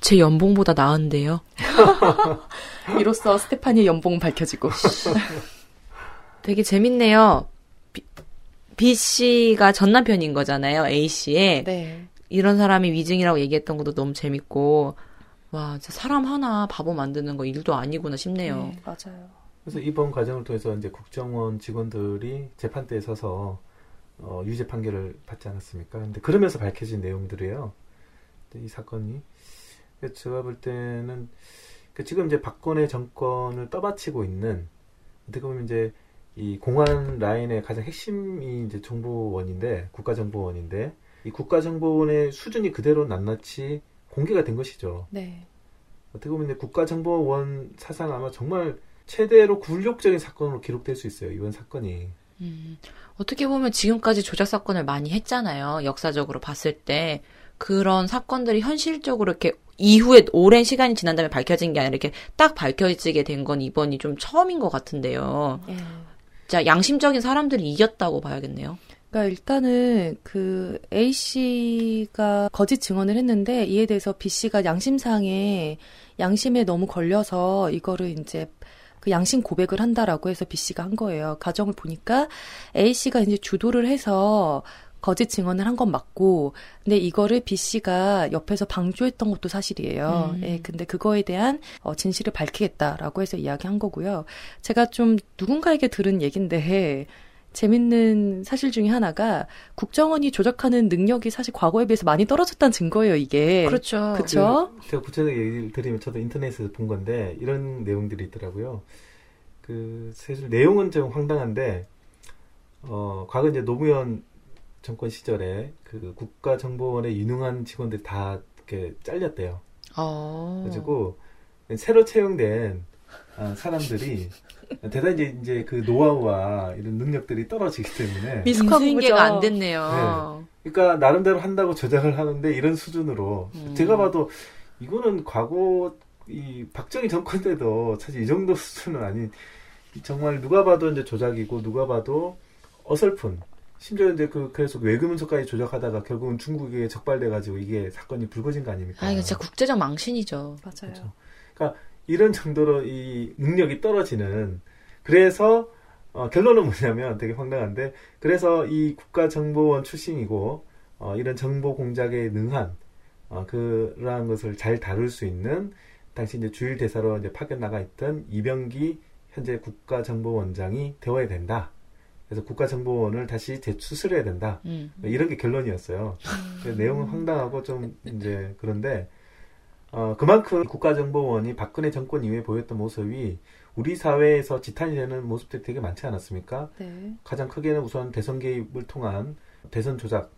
제 연봉보다 나은데요. 이로써 스테파니의 연봉은 밝혀지고. 되게 재밌네요. B, 씨가 전 남편인 거잖아요. A 씨의. 네. 이런 사람이 위증이라고 얘기했던 것도 너무 재밌고 와, 진짜 사람 하나 바보 만드는 거 일도 아니구나 싶네요. 네, 맞아요. 그래서 이번 과정을 통해서 이제 국정원 직원들이 재판대에 서서 어, 유죄 판결을 받지 않았습니까? 근데 그러면서 밝혀진 내용들이에요. 이 사건이 제가 볼 때는 그 지금 이제 박근혜 정권을 떠받치고 있는 어떻게 보면 이제 이 공안 라인의 가장 핵심이 이제 정보원인데 국가정보원인데 이 국가정보원의 수준이 그대로 낱낱이 공개가 된 것이죠. 네. 어떻게 보면 국가정보원 사상 아마 정말 최대로 굴욕적인 사건으로 기록될 수 있어요. 이번 사건이. 음, 어떻게 보면 지금까지 조작 사건을 많이 했잖아요. 역사적으로 봤을 때 그런 사건들이 현실적으로 이렇게 이후에 오랜 시간이 지난 다음에 밝혀진 게 아니라 이렇게 딱 밝혀지게 된 건 이번이 좀 처음인 것 같은데요. 예. 자, 양심적인 사람들이 이겼다고 봐야겠네요. 그러니까 일단은 그 A 씨가 거짓 증언을 했는데 이에 대해서 B 씨가 양심상에 양심에 너무 걸려서 이거를 이제 그 양심 고백을 한다라고 해서 B 씨가 한 거예요. 가정을 보니까 A 씨가 이제 주도를 해서 거짓 증언을 한 건 맞고, 근데 이거를 B 씨가 옆에서 방조했던 것도 사실이에요. 음. 예, 근데 그거에 대한 어, 진실을 밝히겠다라고 해서 이야기한 거고요. 제가 좀 누군가에게 들은 얘긴데, 재밌는 사실 중에 하나가 국정원이 조작하는 능력이 사실 과거에 비해서 많이 떨어졌다는 증거예요, 이게. 그렇죠. 그렇죠. 그, 제가 구체적인 얘기를 드리면 저도 인터넷에서 본 건데 이런 내용들이 있더라고요. 그 사실 내용은 좀 황당한데 어 과거 이제 노무현 정권 시절에 그 국가정보원의 유능한 직원들이 다 이렇게 잘렸대요. 어. 그래가지고 새로 채용된 아, 사람들이 대단히 이제, 이제 그 노하우와 이런 능력들이 떨어지기 때문에 미숙한계가 안 됐네요. 네. 그러니까 나름대로 한다고 조작을 하는데 이런 수준으로 음. 제가 봐도 이거는 과거 이 박정희 정권 때도 사실 이 정도 수준은 아닌 정말 누가 봐도 이제 조작이고 누가 봐도 어설픈 심지어 이제 그 그래서 외교문서까지 조작하다가 결국은 중국에 적발돼가지고 이게 사건이 불거진 거 아닙니까? 아 이거 진짜 국제적 망신이죠. 맞아요. 그렇죠. 그러니까 이런 정도로 이 능력이 떨어지는 그래서 어, 결론은 뭐냐면 되게 황당한데 그래서 이 국가정보원 출신이고 어, 이런 정보 공작에 능한 어, 그러한 것을 잘 다룰 수 있는 당시 이제 주일 대사로 이제 파견 나가 있던 이병기 현재 국가정보원장이 되어야 된다. 그래서 국가정보원을 다시 재수술해야 된다. 음. 이런 게 결론이었어요. 음. 내용은 황당하고 좀 이제 그런데 어, 그만큼 국가정보원이 박근혜 정권 이후에 보였던 모습이 우리 사회에서 지탄이 되는 모습들이 되게 많지 않았습니까? 네. 가장 크게는 우선 대선 개입을 통한 대선 조작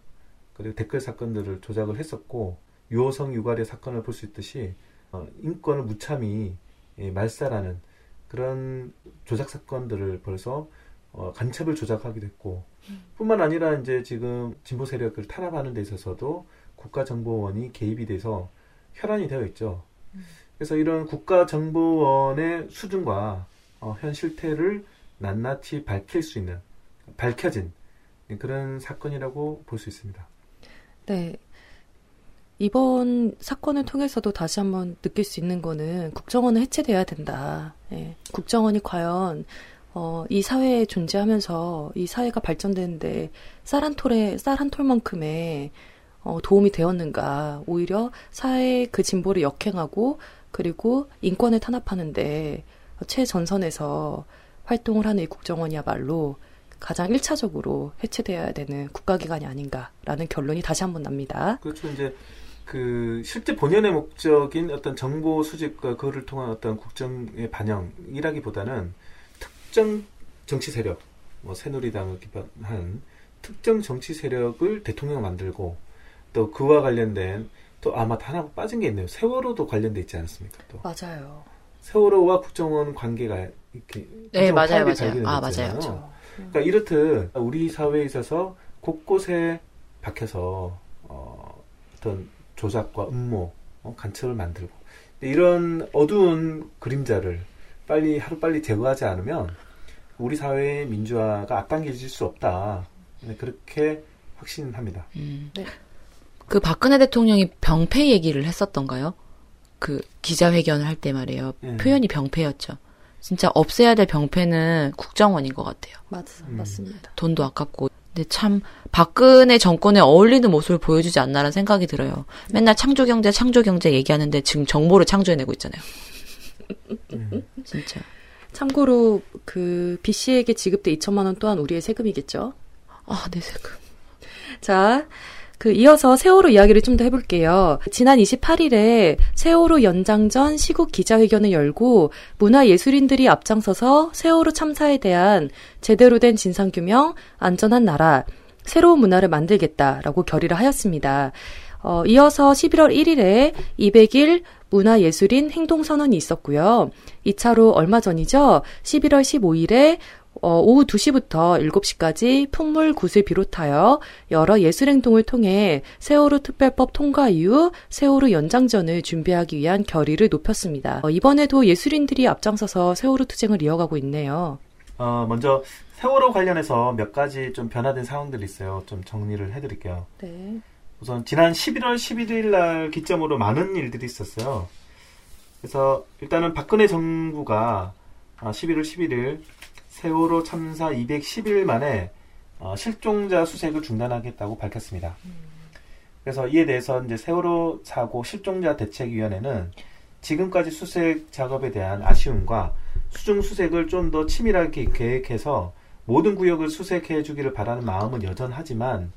그리고 댓글 사건들을 조작을 했었고 유호성 유가리 사건을 볼 수 있듯이 어, 인권을 무참히 예, 말살하는 그런 조작 사건들을 벌써 어, 간첩을 조작하기도 했고 음. 뿐만 아니라 이제 지금 진보 세력을 탄압하는 데 있어서도 국가정보원이 개입이 돼서 혈안이 되어 있죠. 음. 그래서 이런 국가정보원의 수준과 어, 현 실태를 낱낱이 밝힐 수 있는 밝혀진 그런 사건이라고 볼 수 있습니다. 네. 이번 사건을 통해서도 다시 한번 느낄 수 있는 거는 국정원은 해체돼야 된다. 예. 국정원이 과연 어, 이 사회에 존재하면서 이 사회가 발전되는데 쌀 한 톨에 쌀 한 톨만큼의 어, 도움이 되었는가. 오히려 사회의 그 진보를 역행하고 그리고 인권을 탄압하는데 최전선에서 활동을 하는 이 국정원이야말로 가장 1차적으로 해체되어야 되는 국가기관이 아닌가라는 결론이 다시 한번 납니다. 그렇죠. 이제 그 실제 본연의 목적인 어떤 정보 수집과 그거를 통한 어떤 국정의 반영이라기보다는 특정 정치 세력, 뭐 새누리당을 기반한 특정 정치 세력을 대통령 만들고 또 그와 관련된 또 아마 하나 빠진 게 있네요. 세월호도 관련돼 있지 않습니까? 또 맞아요. 세월호와 국정원 관계가 이렇게 네 맞아요 파악이 잘 맞아요 아 맞아요 거잖아요. 그러니까 이렇듯 우리 사회에 있어서 곳곳에 박혀서 어, 어떤 조작과 음모, 어, 간첩을 만들고 이런 어두운 그림자를 빨리 하루 빨리 제거하지 않으면 우리 사회의 민주화가 앞당겨질 수 없다. 네, 그렇게 확신합니다. 음. 네. 그 박근혜 대통령이 병폐 얘기를 했었던가요? 그 기자회견을 할 때 말이에요. 예. 표현이 병폐였죠. 진짜 없애야 될 병폐는 국정원인 것 같아요. 맞, 음. 맞습니다. 돈도 아깝고. 근데 참 박근혜 정권에 어울리는 모습을 보여주지 않나라는 생각이 들어요. 맨날 창조경제, 창조경제 얘기하는데 지금 정보를 창조해내고 있잖아요. 음. 진짜. 참고로 그 B 씨에게 지급된 2천만 원 또한 우리의 세금이겠죠. 아, 내 세금. 자, 그 이어서 세월호 이야기를 좀 더 해볼게요. 지난 28일에 세월호 연장 전 시국 기자회견을 열고 문화예술인들이 앞장서서 세월호 참사에 대한 제대로 된 진상규명, 안전한 나라, 새로운 문화를 만들겠다라고 결의를 하였습니다. 어, 이어서 11월 1일에 200일 문화예술인 행동선언이 있었고요. 2차로 얼마 전이죠. 11월 15일에 어, 오후 2시부터 7시까지 풍물 굿을 비롯하여 여러 예술행동을 통해 세월호 특별법 통과 이후 세월호 연장전을 준비하기 위한 결의를 높였습니다. 어, 이번에도 예술인들이 앞장서서 세월호 투쟁을 이어가고 있네요. 어, 먼저 세월호 관련해서 몇 가지 좀 변화된 상황들이 있어요. 좀 정리를 해드릴게요. 네. 우선 지난 11월 11일 날 기점으로 많은 일들이 있었어요. 그래서 일단은 박근혜 정부가 아, 11월 11일 세월호 참사 210일 만에 어, 실종자 수색을 중단하겠다고 밝혔습니다. 그래서 이에 대해서 이제 세월호 사고 실종자 대책위원회는 지금까지 수색 작업에 대한 아쉬움과 수중 수색을 좀 더 치밀하게 계획해서 모든 구역을 수색해 주기를 바라는 마음은 여전하지만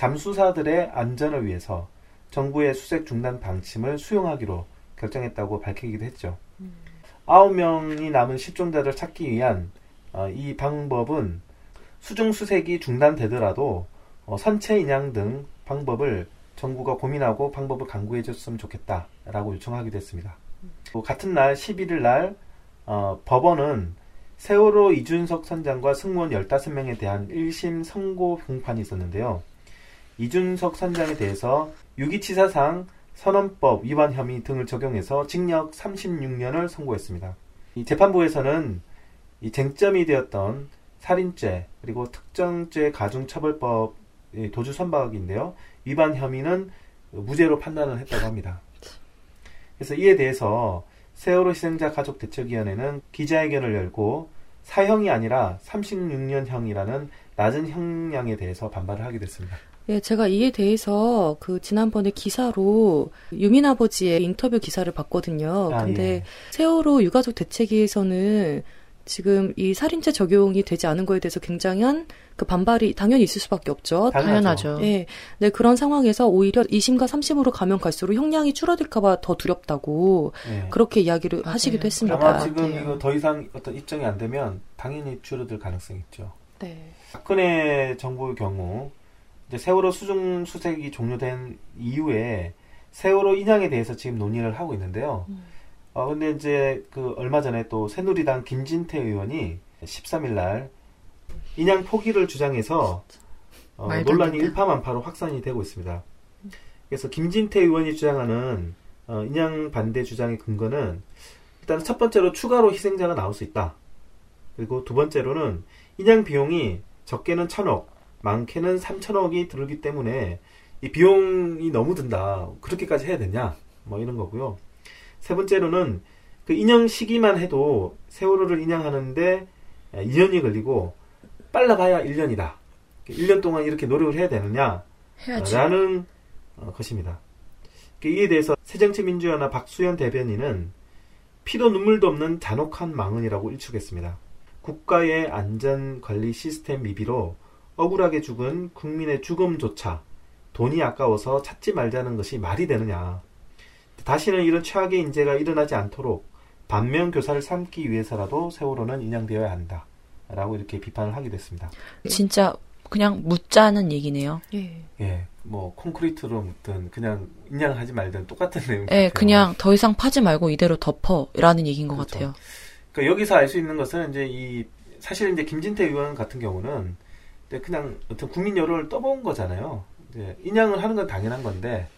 잠수사들의 안전을 위해서 정부의 수색 중단 방침을 수용하기로 결정했다고 밝히기도 했죠. 아홉 명이 남은 실종자를 찾기 위한 어, 이 방법은 수중 수색이 중단되더라도 어, 선체 인양 등 방법을 정부가 고민하고 방법을 강구해 줬으면 좋겠다라고 요청하기도 했습니다. 또 같은 날 11일 날 어, 법원은 세월호 이준석 선장과 승무원 15명에 대한 1심 선고 공판이 있었는데요. 이준석 선장에 대해서 유기치사상 선언법 위반 혐의 등을 적용해서 징역 36년을 선고했습니다. 이 재판부에서는 이 쟁점이 되었던 살인죄 그리고 특정죄 가중처벌법 도주 선박인데요. 위반 혐의는 무죄로 판단을 했다고 합니다. 그래서 이에 대해서 세월호 희생자 가족 대책위원회는 기자회견을 열고 사형이 아니라 36년형이라는 낮은 형량에 대해서 반발을 하게 됐습니다. 예, 제가 이에 대해서 그 지난번에 기사로 유민 아버지의 인터뷰 기사를 봤거든요. 아, 근데 예. 세월호 유가족 대책위에서는 지금 이 살인죄 적용이 되지 않은 거에 대해서 굉장한 그 반발이 당연히 있을 수밖에 없죠. 당연하죠. 예. 네, 그런 상황에서 오히려 2심과 3심으로 가면 갈수록 형량이 줄어들까봐 더 두렵다고 예. 그렇게 이야기를 맞아요. 하시기도 했습니다. 아마 것 지금 같아요. 이거 더 이상 어떤 입장이 안 되면 당연히 줄어들 가능성이 있죠. 네. 박근혜 정부의 경우 이제 세월호 수중 수색이 종료된 이후에 세월호 인양에 대해서 지금 논의를 하고 있는데요. 음. 어 근데 이제 그 얼마 전에 또 새누리당 김진태 의원이 13일 날 인양 포기를 주장해서 어, 논란이. 일파만파로 확산이 되고 있습니다. 그래서 김진태 의원이 주장하는 어, 인양 반대 주장의 근거는 일단 첫 번째로 추가로 희생자가 나올 수 있다. 그리고 두 번째로는 인양 비용이 적게는 천억, 많게는 삼천억이 들기 때문에 이 비용이 너무 든다. 그렇게까지 해야 되냐? 뭐 이런 거고요. 세 번째로는 그 인양 시기만 해도 세월호를 인양하는데 2년이 걸리고 빨라봐야 1년이다. 1년 동안 이렇게 노력을 해야 되느냐? 해야지. 라는 어, 것입니다. 이에 대해서 새정치민주연합 박수현 대변인은 피도 눈물도 없는 잔혹한 망언이라고 일축했습니다. 국가의 안전관리 시스템 미비로 억울하게 죽은 국민의 죽음조차 돈이 아까워서 찾지 말자는 것이 말이 되느냐. 다시는 이런 최악의 인재가 일어나지 않도록 반면 교사를 삼기 위해서라도 세월호는 인양되어야 한다. 라고 이렇게 비판을 하게 됐습니다. 진짜 그냥 묻자는 얘기네요. 예. 예, 뭐 콘크리트로 묻든 그냥 인양하지 말든 똑같은 내용. 예, 그냥 더 이상 파지 말고 이대로 덮어라는 얘기인 것 그렇죠. 같아요. 그러니까 여기서 알 수 있는 것은 이제 이 사실 이제 김진태 의원 같은 경우는 이제 그냥 어떤 국민 여론을 떠본 거잖아요. 이제 인양을 하는 건 당연한 건데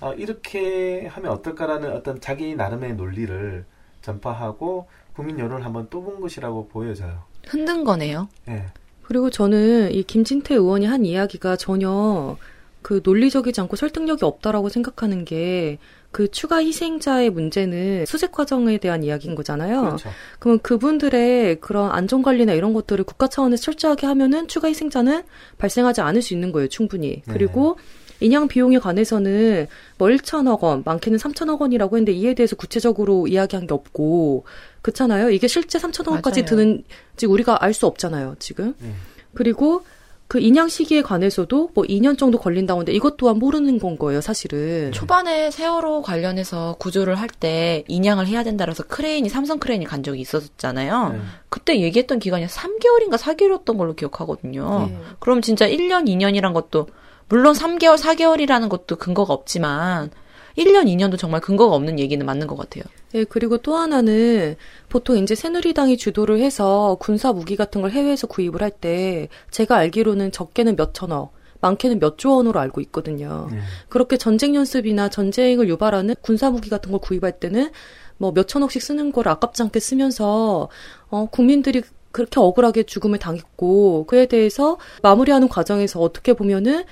아, 이렇게 하면 어떨까라는 어떤 자기 나름의 논리를 전파하고 국민 여론을 한번 떠본 것이라고 보여져요. 흔든 거네요. 예. 그리고 저는 이 김진태 의원이 한 이야기가 전혀 그 논리적이지 않고 설득력이 없다라고 생각하는 게 그 추가 희생자의 문제는 수색 과정에 대한 이야기인 거잖아요. 그렇죠. 그러면 그분들의 그런 안전 관리나 이런 것들을 국가 차원에서 철저하게 하면은 추가 희생자는 발생하지 않을 수 있는 거예요, 충분히. 네. 그리고 인양 비용에 관해서는 뭐 1천억 원, 많게는 3천억 원이라고 했는데 이에 대해서 구체적으로 이야기한 게 없고, 그렇잖아요. 이게 실제 3천억 원까지. 드는지 우리가 알 수 없잖아요, 지금. 예. 그리고 그 인양 시기에 관해서도 뭐 2년 정도 걸린다고 하는데 이것 또한 모르는 건 거예요, 사실은. 초반에 세월호 관련해서 구조를 할 때 인양을 해야 된다라서 크레인이 삼성 크레인이 간 적이 있었잖아요. 예. 그때 얘기했던 기간이 3개월인가 4개월이었던 걸로 기억하거든요. 예. 그럼 진짜 1년, 2년이란 것도 물론 3개월, 4개월이라는 것도 근거가 없지만 1년, 2년도 정말 근거가 없는 얘기는 맞는 것 같아요. 예, 그리고 또 하나는 보통 이제 새누리당이 주도를 해서 군사 무기 같은 걸 해외에서 구입을 할 때 제가 알기로는 적게는 몇 천억, 많게는 몇조 원으로 알고 있거든요. 예. 그렇게 전쟁 연습이나 전쟁을 유발하는 군사 무기 같은 걸 구입할 때는 뭐 몇 천억씩 쓰는 걸 아깝지 않게 쓰면서 어 국민들이 그렇게 억울하게 죽음을 당했고 그에 대해서 마무리하는 과정에서 어떻게 보면은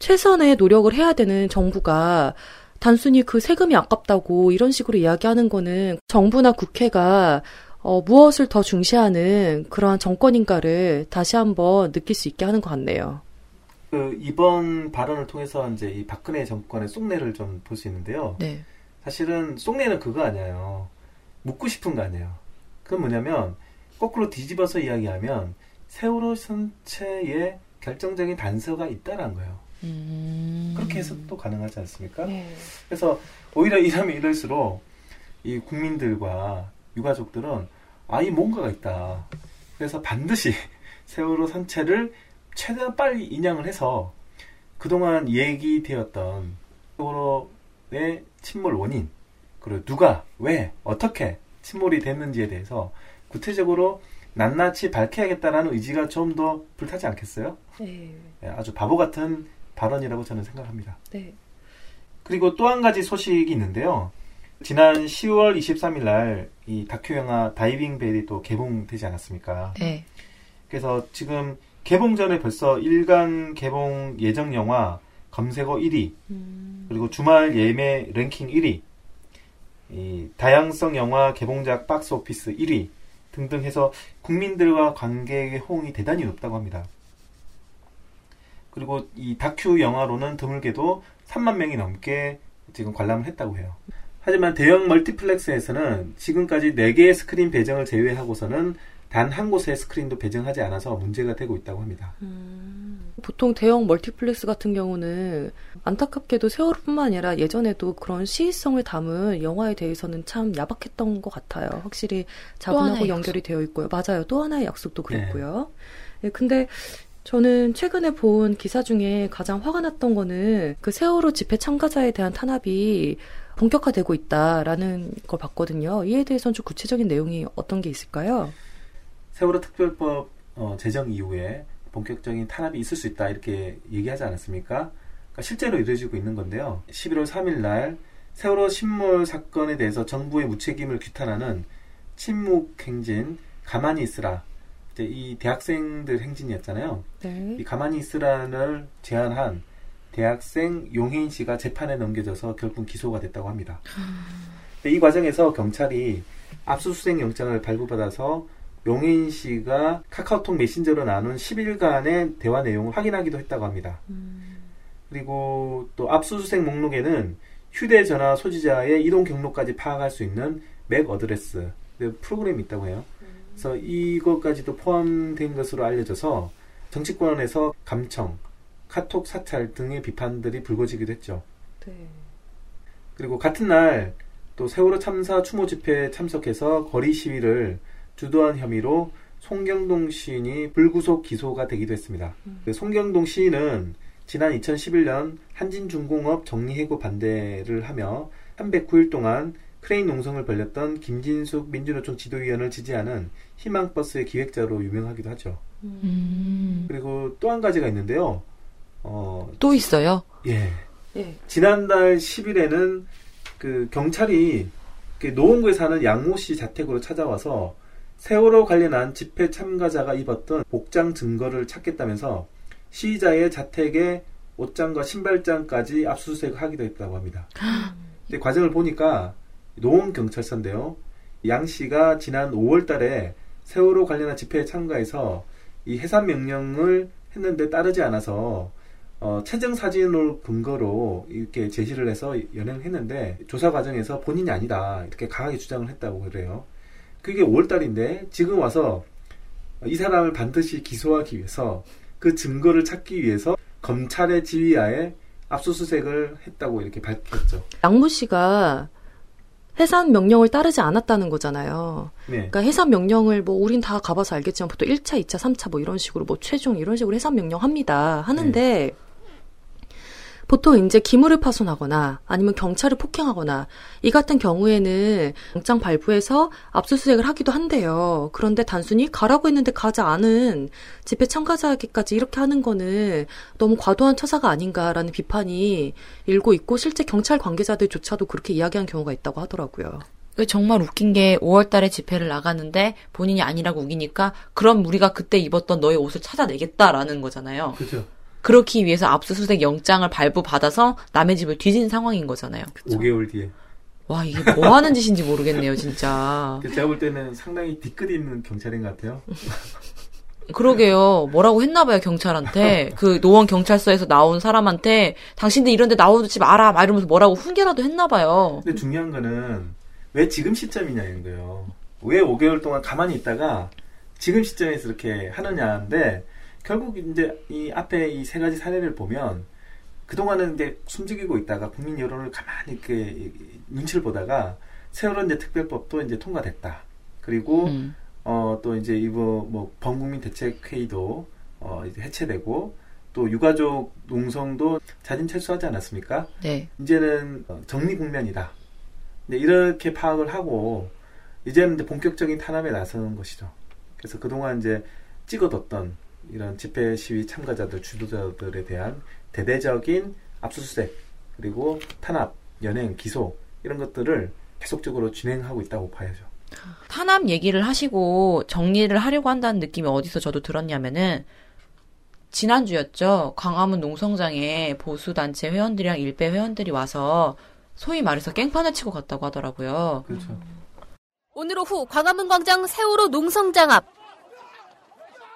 최선의 노력을 해야 되는 정부가 단순히 그 세금이 아깝다고 이런 식으로 이야기하는 거는 정부나 국회가 어, 무엇을 더 중시하는 그러한 정권인가를 다시 한번 느낄 수 있게 하는 것 같네요. 그 이번 발언을 통해서 이제 이 박근혜 정권의 속내를 좀 볼 수 있는데요. 네. 사실은 속내는 그거 아니에요. 묻고 싶은 거 아니에요. 그건 뭐냐면 거꾸로 뒤집어서 이야기하면 세월호 선체에 결정적인 단서가 있다라는 거예요. 음. 그렇게 해석도 가능하지 않습니까? 네. 그래서 오히려 이러면 이럴수록 이 국민들과 유가족들은 아, 이 뭔가가 있다. 그래서 반드시 세월호 선체를 최대한 빨리 인양을 해서 그동안 얘기되었던 세월호의 침몰 원인, 그리고 누가, 왜, 어떻게 침몰이 됐는지에 대해서 구체적으로 낱낱이 밝혀야겠다라는 의지가 좀 더 불타지 않겠어요? 네. 예, 아주 바보 같은 발언이라고 저는 생각합니다. 네. 그리고 또 한 가지 소식이 있는데요. 지난 10월 23일 날 이 다큐 영화 다이빙 벨이 또 개봉되지 않았습니까? 네. 그래서 지금 개봉 전에 벌써 일간 개봉 예정 영화 검색어 1위, 음, 그리고 주말 예매 랭킹 1위, 이 다양성 영화 개봉작 박스 오피스 1위 등등 해서 국민들과 관객의 호응이 대단히 높다고 합니다. 그리고 이 다큐 영화로는 드물게도 3만 명이 넘게 지금 관람을 했다고 해요. 하지만 대형 멀티플렉스에서는 지금까지 4개의 스크린 배정을 제외하고서는 단 한 곳의 스크린도 배정하지 않아서 문제가 되고 있다고 합니다. 음. 보통 대형 멀티플렉스 같은 경우는 안타깝게도 세월뿐만 아니라 예전에도 그런 시의성을 담은 영화에 대해서는 참 야박했던 것 같아요. 확실히 자본하고 연결이 되어 있고요. 맞아요. 또 하나의 약속도 그랬고요. 예, 근데 저는 최근에 본 기사 중에 가장 화가 났던 거는 그 세월호 집회 참가자에 대한 탄압이 본격화되고 있다라는 걸 봤거든요. 이에 대해서는 좀 구체적인 내용이 어떤 게 있을까요? 세월호 특별법 어, 제정 이후에 본격적인 탄압이 있을 수 있다 이렇게 얘기하지 않았습니까? 그러니까 실제로 이루어지고 있는 건데요. 11월 3일 날 세월호 침몰 사건에 대해서 정부의 무책임을 규탄하는 침묵 행진 가만히 있으라. 이제 이 대학생들 행진이었잖아요. 네. 이 가만히 있으라를 제안한 대학생 용혜인 씨가 재판에 넘겨져서 결국 기소가 됐다고 합니다. 이 과정에서 경찰이 압수수색 영장을 발부받아서 용혜인 씨가 카카오톡 메신저로 나눈 10일간의 대화 내용을 확인하기도 했다고 합니다. 그리고 또 압수수색 목록에는 휴대전화 소지자의 이동 경로까지 파악할 수 있는 MAC address 그 프로그램이 있다고 해요. 그래서 이것까지도 포함된 것으로 알려져서 정치권에서 감청, 카톡 사찰 등의 비판들이 불거지기도 했죠. 네. 그리고 같은 날 또 세월호 참사 추모 집회에 참석해서 거리 시위를 주도한 혐의로 송경동 시인이 불구속 기소가 되기도 했습니다. 그 송경동 시인은 지난 2011년 한진중공업 정리해고 반대를 하며 309일 동안 크레인 농성을 벌렸던 김진숙 민주노총 지도위원을 지지하는 희망버스의 기획자로 유명하기도 하죠. 음. 그리고 또 한 가지가 있는데요. 어, 또 있어요? 예. 예. 지난달 10일에는 그 경찰이 그 노원구에 사는 양모 씨 자택으로 찾아와서 세월호 관련한 집회 참가자가 입었던 복장 증거를 찾겠다면서 시위자의 자택에 옷장과 신발장까지 압수수색을 하기도 했다고 합니다. 근데 과정을 보니까 노원 경찰서인데요. 양 씨가 지난 5월 달에 세월호 관련한 집회에 참가해서 이 해산 명령을 했는데 따르지 않아서 어, 체증 사진을 근거로 이렇게 제시를 해서 연행을 했는데 조사 과정에서 본인이 아니다 이렇게 강하게 주장을 했다고 그래요. 그게 5월 달인데 지금 와서 이 사람을 반드시 기소하기 위해서 그 증거를 찾기 위해서 검찰의 지휘하에 압수수색을 했다고 이렇게 밝혔죠. 양모 씨가 해산 명령을 따르지 않았다는 거잖아요. 네. 그러니까 해산 명령을 뭐 우린 다 가봐서 알겠지만 보통 1차, 2차, 3차 뭐 이런 식으로 뭐 최종 이런 식으로 해산 명령 합니다. 하는데 보통 이제 기물을 파손하거나 아니면 경찰을 폭행하거나 이 같은 경우에는 영장 발부해서 압수수색을 하기도 한대요. 그런데 단순히 가라고 했는데 가지 않은 집회 참가자에게까지 이렇게 하는 거는 너무 과도한 처사가 아닌가라는 비판이 일고 있고 실제 경찰 관계자들조차도 그렇게 이야기한 경우가 있다고 하더라고요. 그 정말 웃긴 게 5월 달에 집회를 나갔는데 본인이 아니라고 우기니까 그럼 우리가 그때 입었던 너의 옷을 찾아내겠다라는 거잖아요. 그렇죠. 그렇기 위해서 압수수색 영장을 발부받아서 남의 집을 뒤진 상황인 거잖아요. 5개월 뒤에. 와, 이게 뭐 하는 짓인지 모르겠네요, 진짜. 제가 볼 때는 상당히 뒤끝 있는 경찰인 것 같아요. 그러게요. 뭐라고 했나봐요, 경찰한테. 그 노원 경찰서에서 나온 사람한테 당신들 이런데 나오지 마라, 막 이러면서 뭐라고 훈계라도 했나봐요. 근데 중요한 거는 왜 지금 시점이냐는 거예요. 왜 5개월 동안 가만히 있다가 지금 시점에서 이렇게 하느냐인데 결국 이제 이 앞에 이 세 가지 사례를 보면 그동안은 이제 숨죽이고 있다가 국민 여론을 가만히 이렇게 눈치를 보다가 세월호 이제 특별법도 이제 통과됐다. 그리고 음. 어또 이제 이거 뭐 범국민 대책 회의도 어 이제 해체되고 또 유가족 농성도 자진 철수하지 않았습니까? 네. 이제는 어, 정리 국면이다. 이제 이렇게 파악을 하고 이제는 이제 본격적인 탄압에 나서는 것이죠. 그래서 그동안 이제 찍어뒀던 이런 집회 시위 참가자들 주도자들에 대한 대대적인 압수수색 그리고 탄압, 연행, 기소 이런 것들을 계속적으로 진행하고 있다고 봐야죠. 탄압 얘기를 하시고 정리를 하려고 한다는 느낌이 어디서 저도 들었냐면은 지난주였죠. 광화문 농성장에 보수단체 회원들이랑 일베 회원들이 와서 소위 말해서 깽판을 치고 갔다고 하더라고요. 그렇죠. 오늘 오후 광화문 광장 세월호 농성장 앞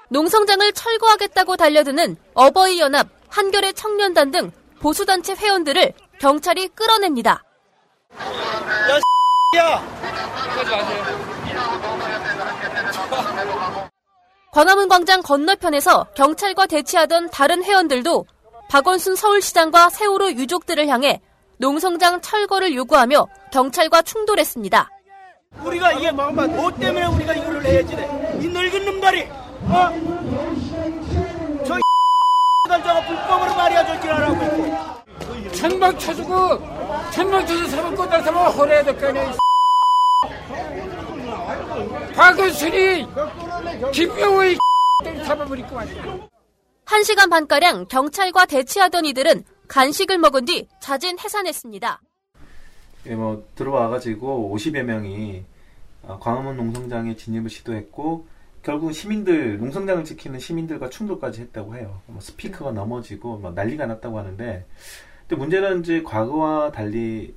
농성장을 철거하겠다고 달려드는 어버이 연합, 한겨레 청년단 등 보수단체 회원들을 경찰이 끌어냅니다. 광화문 광장 건너편에서 경찰과 대치하던 다른 회원들도 박원순 서울시장과 세월호 유족들을 향해 농성장 철거를 요구하며 경찰과 충돌했습니다. 우리가 이게 뭐 때문에 우리가 이거를 내야지 돼. 이 늙은 놈들이 어? 저들 저거 불법으로 말이야 저 지랄하고 있고 천막 쳐주고 천막 쳐서 사람 꺼다 사면 허래야 될 거 아니야 김병호의 잡아버릴 거 아니야 1시간 반가량 경찰과 대치하던 이들은 간식을 먹은 뒤 자진 해산했습니다. 예, 뭐 들어와가지고 50여 명이 어, 광화문 농성장에 진입을 시도했고 결국 시민들 농성장을 지키는 시민들과 충돌까지 했다고 해요. 뭐 스피커가 넘어지고 막 난리가 났다고 하는데 근데 문제는 이제 과거와 달리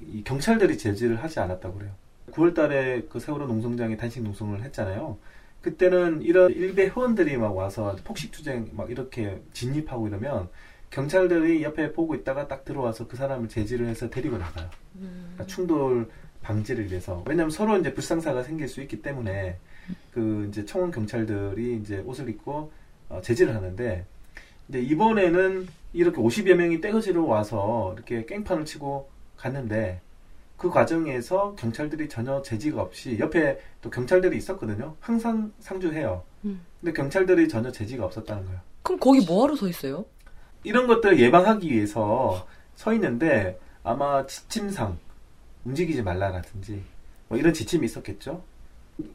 이 경찰들이 제지를 하지 않았다고 그래요. 9월달에 그 세월호 농성장에 단식 농성을 했잖아요. 그때는 이런 일베 회원들이 막 와서 폭식 투쟁 막 이렇게 진입하고 이러면 경찰들이 옆에 보고 있다가 딱 들어와서 그 사람을 제지를 해서 데리고 나가요. 그러니까 충돌 방지를 위해서. 왜냐하면 서로 이제 불상사가 생길 수 있기 때문에 그 이제 청원 경찰들이 이제 옷을 입고 어, 제지를 하는데 근데 이번에는 이렇게 50여 명이 떼거지로 와서 이렇게 깽판을 치고 갔는데 그 과정에서 경찰들이 전혀 제지가 없이 옆에 또 경찰들이 있었거든요. 항상 상주해요. 음. 근데 경찰들이 전혀 제지가 없었다는 거예요. 그럼 거기 뭐하러 서 있어요? 이런 것들을 예방하기 위해서 서 있는데 아마 지침상 움직이지 말라라든지 뭐 이런 지침이 있었겠죠.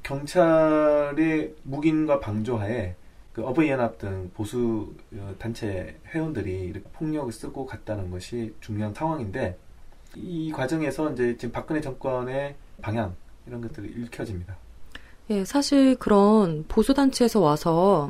경찰의 묵인과 방조하에 그 어버이연합 등 보수 어, 단체 회원들이 이렇게 폭력을 쓰고 갔다는 것이 중요한 상황인데 이 과정에서 이제 지금 박근혜 정권의 방향 이런 것들이 읽혀집니다. 예, 사실 그런 보수 단체에서 와서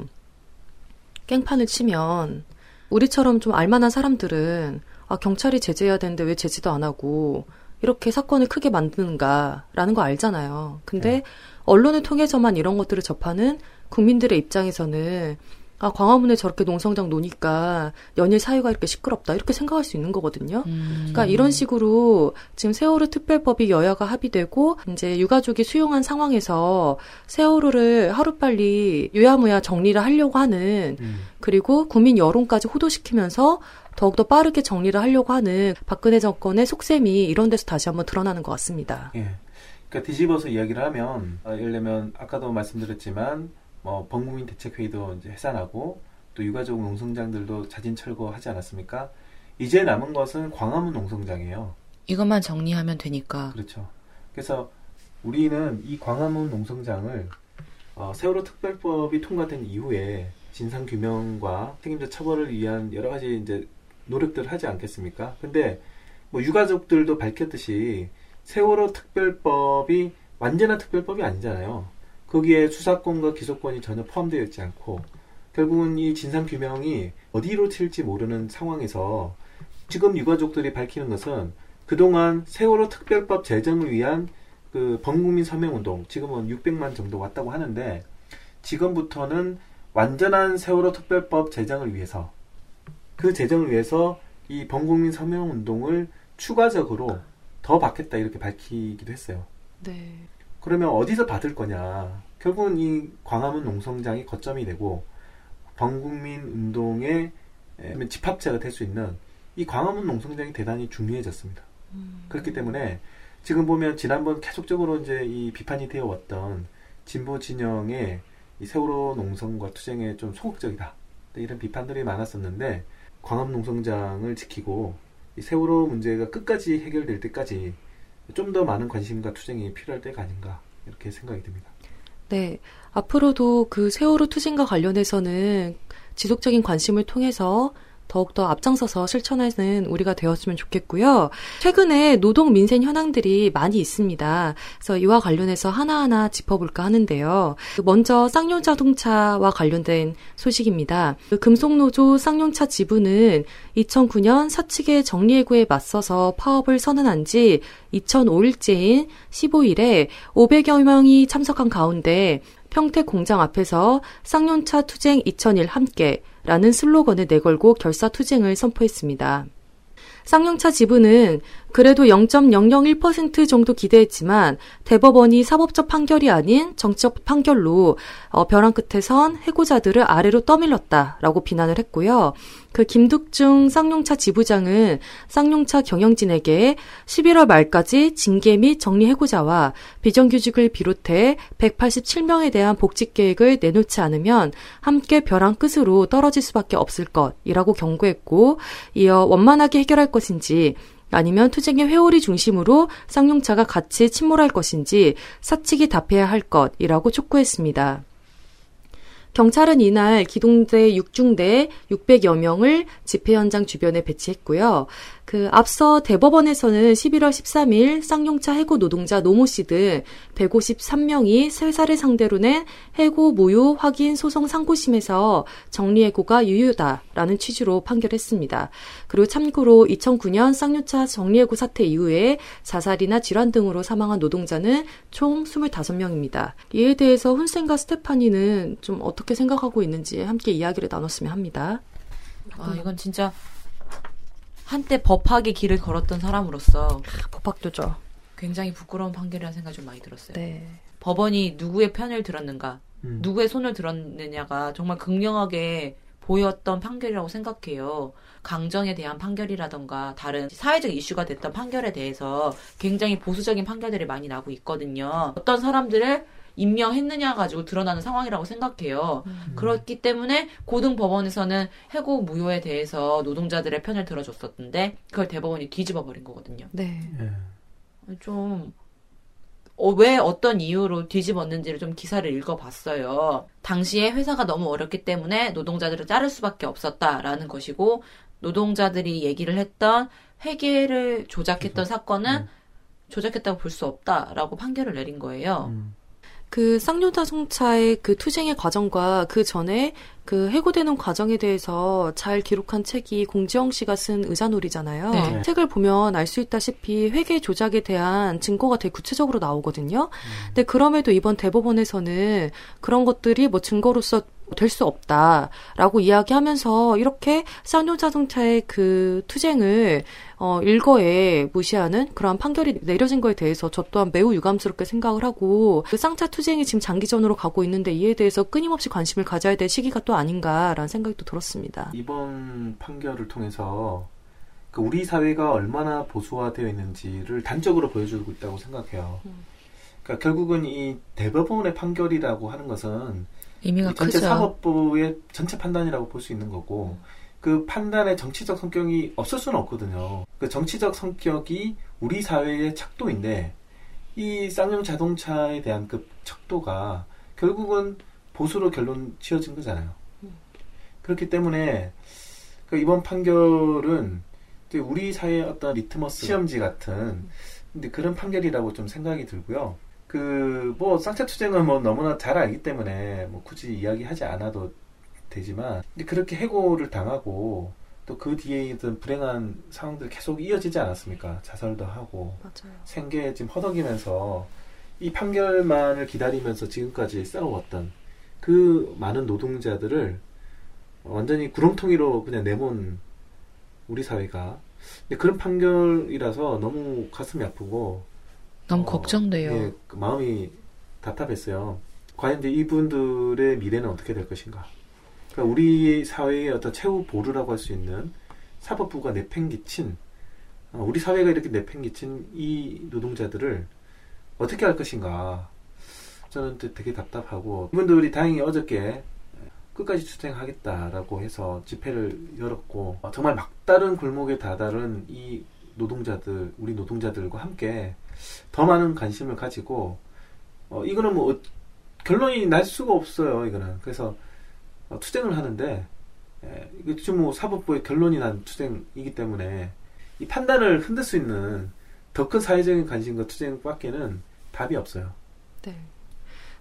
깽판을 치면 우리처럼 좀 알만한 사람들은 아, 경찰이 제재해야 되는데 왜 제지도 안 하고 이렇게 사건을 크게 만드는가라는 거 알잖아요. 근데 네. 언론을 통해서만 이런 것들을 접하는 국민들의 입장에서는 아, 광화문에 저렇게 농성장 노니까 연일 사회가 이렇게 시끄럽다. 이렇게 생각할 수 있는 거거든요. 그러니까 이런 식으로 지금 세월호 특별법이 여야가 합의되고 이제 유가족이 수용한 상황에서 세월호를 하루빨리 유야무야 정리를 하려고 하는 음. 그리고 국민 여론까지 호도시키면서 더욱더 빠르게 정리를 하려고 하는 박근혜 정권의 속셈이 이런 데서 다시 한번 드러나는 것 같습니다. 예. 그러니까 뒤집어서 이야기를 하면 어, 예를 들면 아까도 말씀드렸지만 뭐 범국민 대책회의도 이제 해산하고 또 유가족 농성장들도 자진 철거하지 않았습니까? 이제 남은 것은 광화문 농성장이에요. 이것만 정리하면 되니까. 그렇죠. 그래서 우리는 이 광화문 농성장을 어, 세월호 특별법이 통과된 이후에 진상 규명과 책임자 처벌을 위한 여러 가지 이제 노력들을 하지 않겠습니까? 근데 뭐 유가족들도 밝혔듯이 세월호 특별법이 완전한 특별법이 아니잖아요. 거기에 수사권과 기소권이 전혀 포함되어 있지 않고 결국은 이 진상 규명이 어디로 튈지 모르는 상황에서 지금 유가족들이 밝히는 것은 그동안 세월호 특별법 제정을 위한 그 범국민 서명운동 지금은 600만 정도 왔다고 하는데 지금부터는 완전한 세월호 특별법 제정을 위해서 그 제정을 위해서 이 범국민 서명운동을 추가적으로 더 받겠다 이렇게 밝히기도 했어요. 네. 그러면 어디서 받을 거냐? 결국은 이 광화문 농성장이 거점이 되고 범국민 운동의 에, 집합체가 될 수 있는 이 광화문 농성장이 대단히 중요해졌습니다. 그렇기 때문에 지금 보면 지난번 계속적으로 이제 이 비판이 되어 왔던 진보 진영의 이 세월호 농성과 투쟁에 좀 소극적이다. 이런 비판들이 많았었는데 광화문 농성장을 지키고 이 세월호 문제가 끝까지 해결될 때까지 좀 더 많은 관심과 투쟁이 필요할 때가 아닌가 이렇게 생각이 듭니다. 네. 앞으로도 그 세월호 투쟁과 관련해서는 지속적인 관심을 통해서 더욱더 앞장서서 실천하는 우리가 되었으면 좋겠고요. 최근에 노동 민생 현황들이 많이 있습니다. 그래서 이와 관련해서 하나하나 짚어볼까 하는데요. 먼저 쌍용 자동차와 관련된 소식입니다. 그 금속노조 쌍용차 지부는 2009년 사측의 정리해고에 맞서서 파업을 선언한 지 2005일째인 15일에 500여 명이 참석한 가운데 평택 공장 앞에서 쌍용차 투쟁 2001 함께 라는 슬로건을 내걸고 결사 투쟁을 선포했습니다. 쌍용차 지부는 그래도 0.001% 정도 기대했지만 대법원이 사법적 판결이 아닌 정치적 판결로 어, 벼랑 끝에 선 해고자들을 아래로 떠밀렀다라고 비난을 했고요. 그 김득중 쌍용차 지부장은 쌍용차 경영진에게 11월 말까지 징계 및 정리 해고자와 비정규직을 비롯해 187명에 대한 복직 계획을 내놓지 않으면 함께 벼랑 끝으로 떨어질 수밖에 없을 것이라고 경고했고 이어 원만하게 해결할 것인지 아니면 투쟁의 회오리 중심으로 쌍용차가 같이 침몰할 것인지 사측이 답해야 할 것이라고 촉구했습니다. 경찰은 이날 기동대 6중대 600여 명을 집회 현장 주변에 배치했고요. 그 앞서 대법원에서는 11월 13일 쌍용차 해고 노동자 노모 씨 등 153명이 회사를 상대로 낸 해고 무효 확인 소송 상고심에서 정리해고가 유효다라는 취지로 판결했습니다. 그리고 참고로 2009년 쌍용차 정리해고 사태 이후에 자살이나 질환 등으로 사망한 노동자는 총 25명입니다. 이에 대해서 훈센과 스테파니는 좀 어떻게 생각하고 있는지 함께 이야기를 나눴으면 합니다. 아, 이건 진짜 한때 법학의 길을 걸었던 사람으로서 법학도죠. 굉장히 부끄러운 판결이라는 생각이 좀 많이 들었어요. 네. 법원이 누구의 편을 들었는가, 음. 누구의 손을 들었느냐가 정말 극명하게 보였던 판결이라고 생각해요. 강정에 대한 판결이라던가 다른 사회적 이슈가 됐던 판결에 대해서 굉장히 보수적인 판결들이 많이 나고 있거든요. 어떤 사람들을 임명했느냐 가지고 드러나는 상황이라고 생각해요. 그렇기 때문에 고등 법원에서는 해고 무효에 대해서 노동자들의 편을 들어줬었는데 그걸 대법원이 뒤집어 버린 거거든요. 네. 예. 좀, 어, 왜 어떤 이유로 뒤집었는지를 좀 기사를 읽어봤어요. 당시에 회사가 너무 어렵기 때문에 노동자들을 자를 수밖에 없었다라는 것이고, 노동자들이 얘기를 했던 회계를 조작했던 사건은 음. 조작했다고 볼 수 없다라고 판결을 내린 거예요. 음. 그 쌍용자동차의 그 투쟁의 과정과 그 전에 그 해고되는 과정에 대해서 잘 기록한 책이 공지영 씨가 쓴 의자놀이잖아요. 네. 책을 보면 알 수 있다시피 회계 조작에 대한 증거가 되게 구체적으로 나오거든요. 근데 그럼에도 이번 대법원에서는 그런 것들이 뭐 증거로서 될 수 없다라고 이야기하면서 이렇게 쌍용자동차의 그 투쟁을 어, 일거에 무시하는 그러한 판결이 내려진 거에 대해서 저 또한 매우 유감스럽게 생각을 하고 그 쌍차 투쟁이 지금 장기전으로 가고 있는데 이에 대해서 끊임없이 관심을 가져야 될 시기가 또 아닌가라는 생각이 또 들었습니다. 이번 판결을 통해서 그 우리 사회가 얼마나 보수화되어 있는지를 단적으로 보여주고 있다고 생각해요. 그러니까 결국은 이 대법원의 판결이라고 하는 것은 의미가 이 전체 크죠. 사법부의 전체 판단이라고 볼 수 있는 거고 그 판단의 정치적 성격이 없을 수는 없거든요. 그 정치적 성격이 우리 사회의 척도인데 이 쌍용 자동차에 대한 그 척도가 결국은 보수로 결론 지어진 거잖아요. 그렇기 때문에 그 이번 판결은 우리 사회의 어떤 리트머스 시험지 같은 근데 그런 판결이라고 좀 생각이 들고요. 그 뭐 쌍차 투쟁은 뭐 너무나 잘 알기 때문에 뭐 굳이 이야기하지 않아도 되지만 근데 그렇게 해고를 당하고 또 그 뒤에 있던 불행한 상황들 계속 이어지지 않았습니까? 자살도 하고 맞아요. 생계 지금 허덕이면서 이 판결만을 기다리면서 지금까지 싸워왔던 그 많은 노동자들을 완전히 구렁텅이로 그냥 내몬 우리 사회가 근데 그런 판결이라서 너무 가슴이 아프고 너무 어, 걱정돼요. 예, 그 마음이 답답했어요. 과연 이제 이분들의 미래는 어떻게 될 것인가? 그러니까 우리 사회의 어떤 최후 보루라고 할 수 있는 사법부가 내팽기친 어, 우리 사회가 이렇게 내팽기친 이 노동자들을 어떻게 할 것인가? 저는 또 되게 답답하고 이분들이 다행히 어저께 끝까지 투쟁하겠다라고 해서 집회를 열었고 어, 정말 막다른 골목에 다다른 이 노동자들 우리 노동자들과 함께 더 많은 관심을 가지고 어, 이거는 뭐 어- 결론이 날 수가 없어요 이거는 그래서 어, 투쟁을 하는데 예, 이거 지금 뭐 사법부의 결론이 난 투쟁이기 때문에 이 판단을 흔들 수 있는 더 큰 사회적인 관심과 투쟁밖에는 답이 없어요. 네.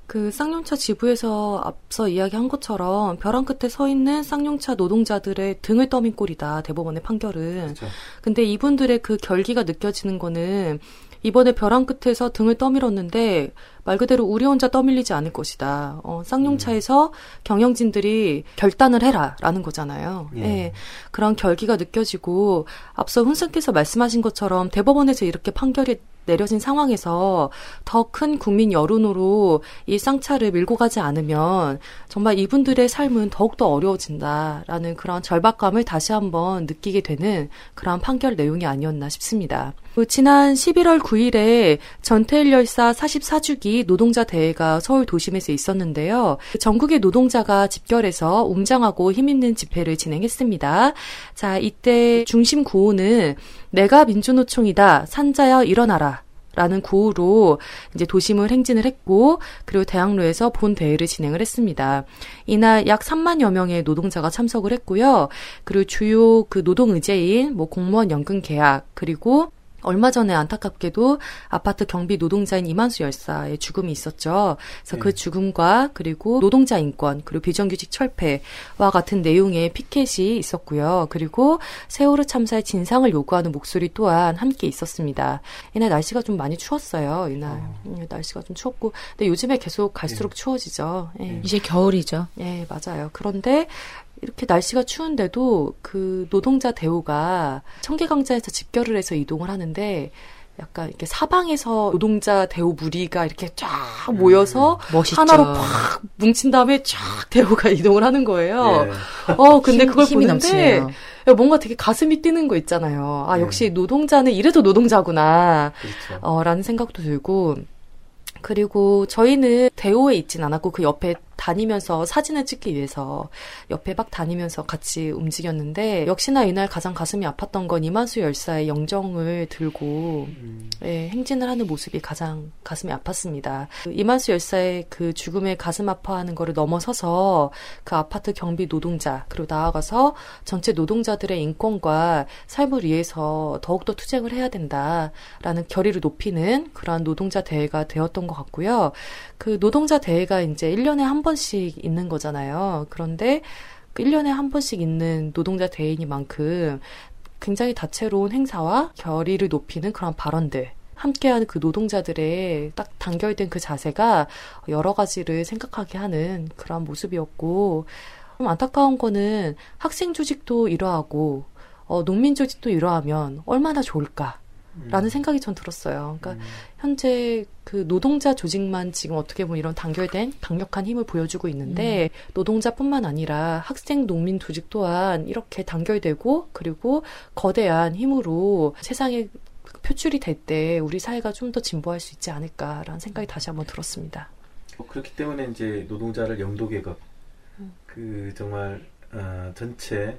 그 쌍용차 지부에서 앞서 이야기한 것처럼 벼랑 끝에 서 있는 쌍용차 노동자들의 등을 떠민 꼴이다. 대법원의 판결은. 그렇죠. 근데 이분들의 그 결기가 느껴지는 거는 이번에 벼랑 끝에서 등을 떠밀었는데 말 그대로 우리 혼자 떠밀리지 않을 것이다. 어, 쌍용차에서 경영진들이 결단을 해라라는 거잖아요. 예. 예. 그런 결기가 느껴지고 앞서 훈생께서 말씀하신 것처럼 대법원에서 이렇게 판결이 내려진 상황에서 더 큰 국민 여론으로 이 쌍차를 밀고 가지 않으면 정말 이분들의 삶은 더욱더 어려워진다라는 그런 절박감을 다시 한번 느끼게 되는 그러한 판결 내용이 아니었나 싶습니다. 그 지난 11월 9일에 전태일 열사 44주기 노동자 대회가 서울 도심에서 있었는데요. 전국의 노동자가 집결해서 웅장하고 힘있는 집회를 진행했습니다. 자, 이때 중심 구호는 내가 민주노총이다. 산자여 일어나라. 라는 구호로 이제 도심을 행진을 했고 그리고 대학로에서 본 대회를 진행을 했습니다. 이날 약 3만여 명의 노동자가 참석을 했고요. 그리고 주요 그 노동 의제인 뭐 공무원 연금 계약 그리고 얼마 전에 안타깝게도 아파트 경비 노동자인 이만수 열사의 죽음이 있었죠. 그래서 그 네. 죽음과 그리고 노동자 인권 그리고 비정규직 철폐와 같은 내용의 피켓이 있었고요. 그리고 세월호 참사의 진상을 요구하는 목소리 또한 함께 있었습니다. 이날 날씨가 좀 많이 추웠어요. 이날 음, 날씨가 좀 추웠고, 근데 요즘에 계속 갈수록 추워지죠. 예. 네. 이제 겨울이죠. 예, 맞아요. 그런데 이렇게 날씨가 추운데도 그 노동자 대우가 청계강자에서 집결을 해서 이동을 하는데 약간 이렇게 사방에서 노동자 대우 무리가 이렇게 쫙 모여서 멋있죠. 하나로 팍 뭉친 다음에 쫙 대우가 이동을 하는 거예요. 예. 어, 근데 힘- 그걸 보는데 넘치네요. 뭔가 되게 가슴이 뛰는 거 있잖아요. 아, 네. 역시 노동자는 이래도 노동자구나. 그렇죠. 어, 라는 생각도 들고, 그리고 저희는 대호에 있진 않았고 그 옆에 다니면서 사진을 찍기 위해서 옆에 막 다니면서 같이 움직였는데 역시나 이날 가장 가슴이 아팠던 건 이만수 열사의 영정을 들고 음, 예, 행진을 하는 모습이 가장 가슴이 아팠습니다. 그 이만수 열사의 그 죽음에 가슴 아파하는 거를 넘어서서 그 아파트 경비 노동자 그리고 나아가서 전체 노동자들의 인권과 삶을 위해서 더욱더 투쟁을 해야 된다라는 결의를 높이는 그러한 노동자 대회가 되었던 것 같고요. 그 노동자 대회가 이제 1년에 한 번씩 있는 거잖아요. 그런데 그 1년에 한 번씩 있는 노동자 대회이니만큼 굉장히 다채로운 행사와 결의를 높이는 그런 발언들, 함께하는 그 노동자들의 딱 단결된 그 자세가 여러 가지를 생각하게 하는 그런 모습이었고, 좀 안타까운 거는 학생 조직도 이러하고, 어, 농민 조직도 이러하면 얼마나 좋을까. 라는 생각이 전 들었어요. 그러니까 음, 현재 그 노동자 조직만 지금 어떻게 보면 이런 단결된 강력한 힘을 보여주고 있는데 노동자뿐만 아니라 학생 농민 조직 또한 이렇게 단결되고 그리고 거대한 힘으로 세상에 표출이 될 때 우리 사회가 좀 더 진보할 수 있지 않을까라는 생각이 다시 한번 들었습니다. 뭐 그렇기 때문에 이제 노동자를 영도 계급, 음. 그 정말 어, 전체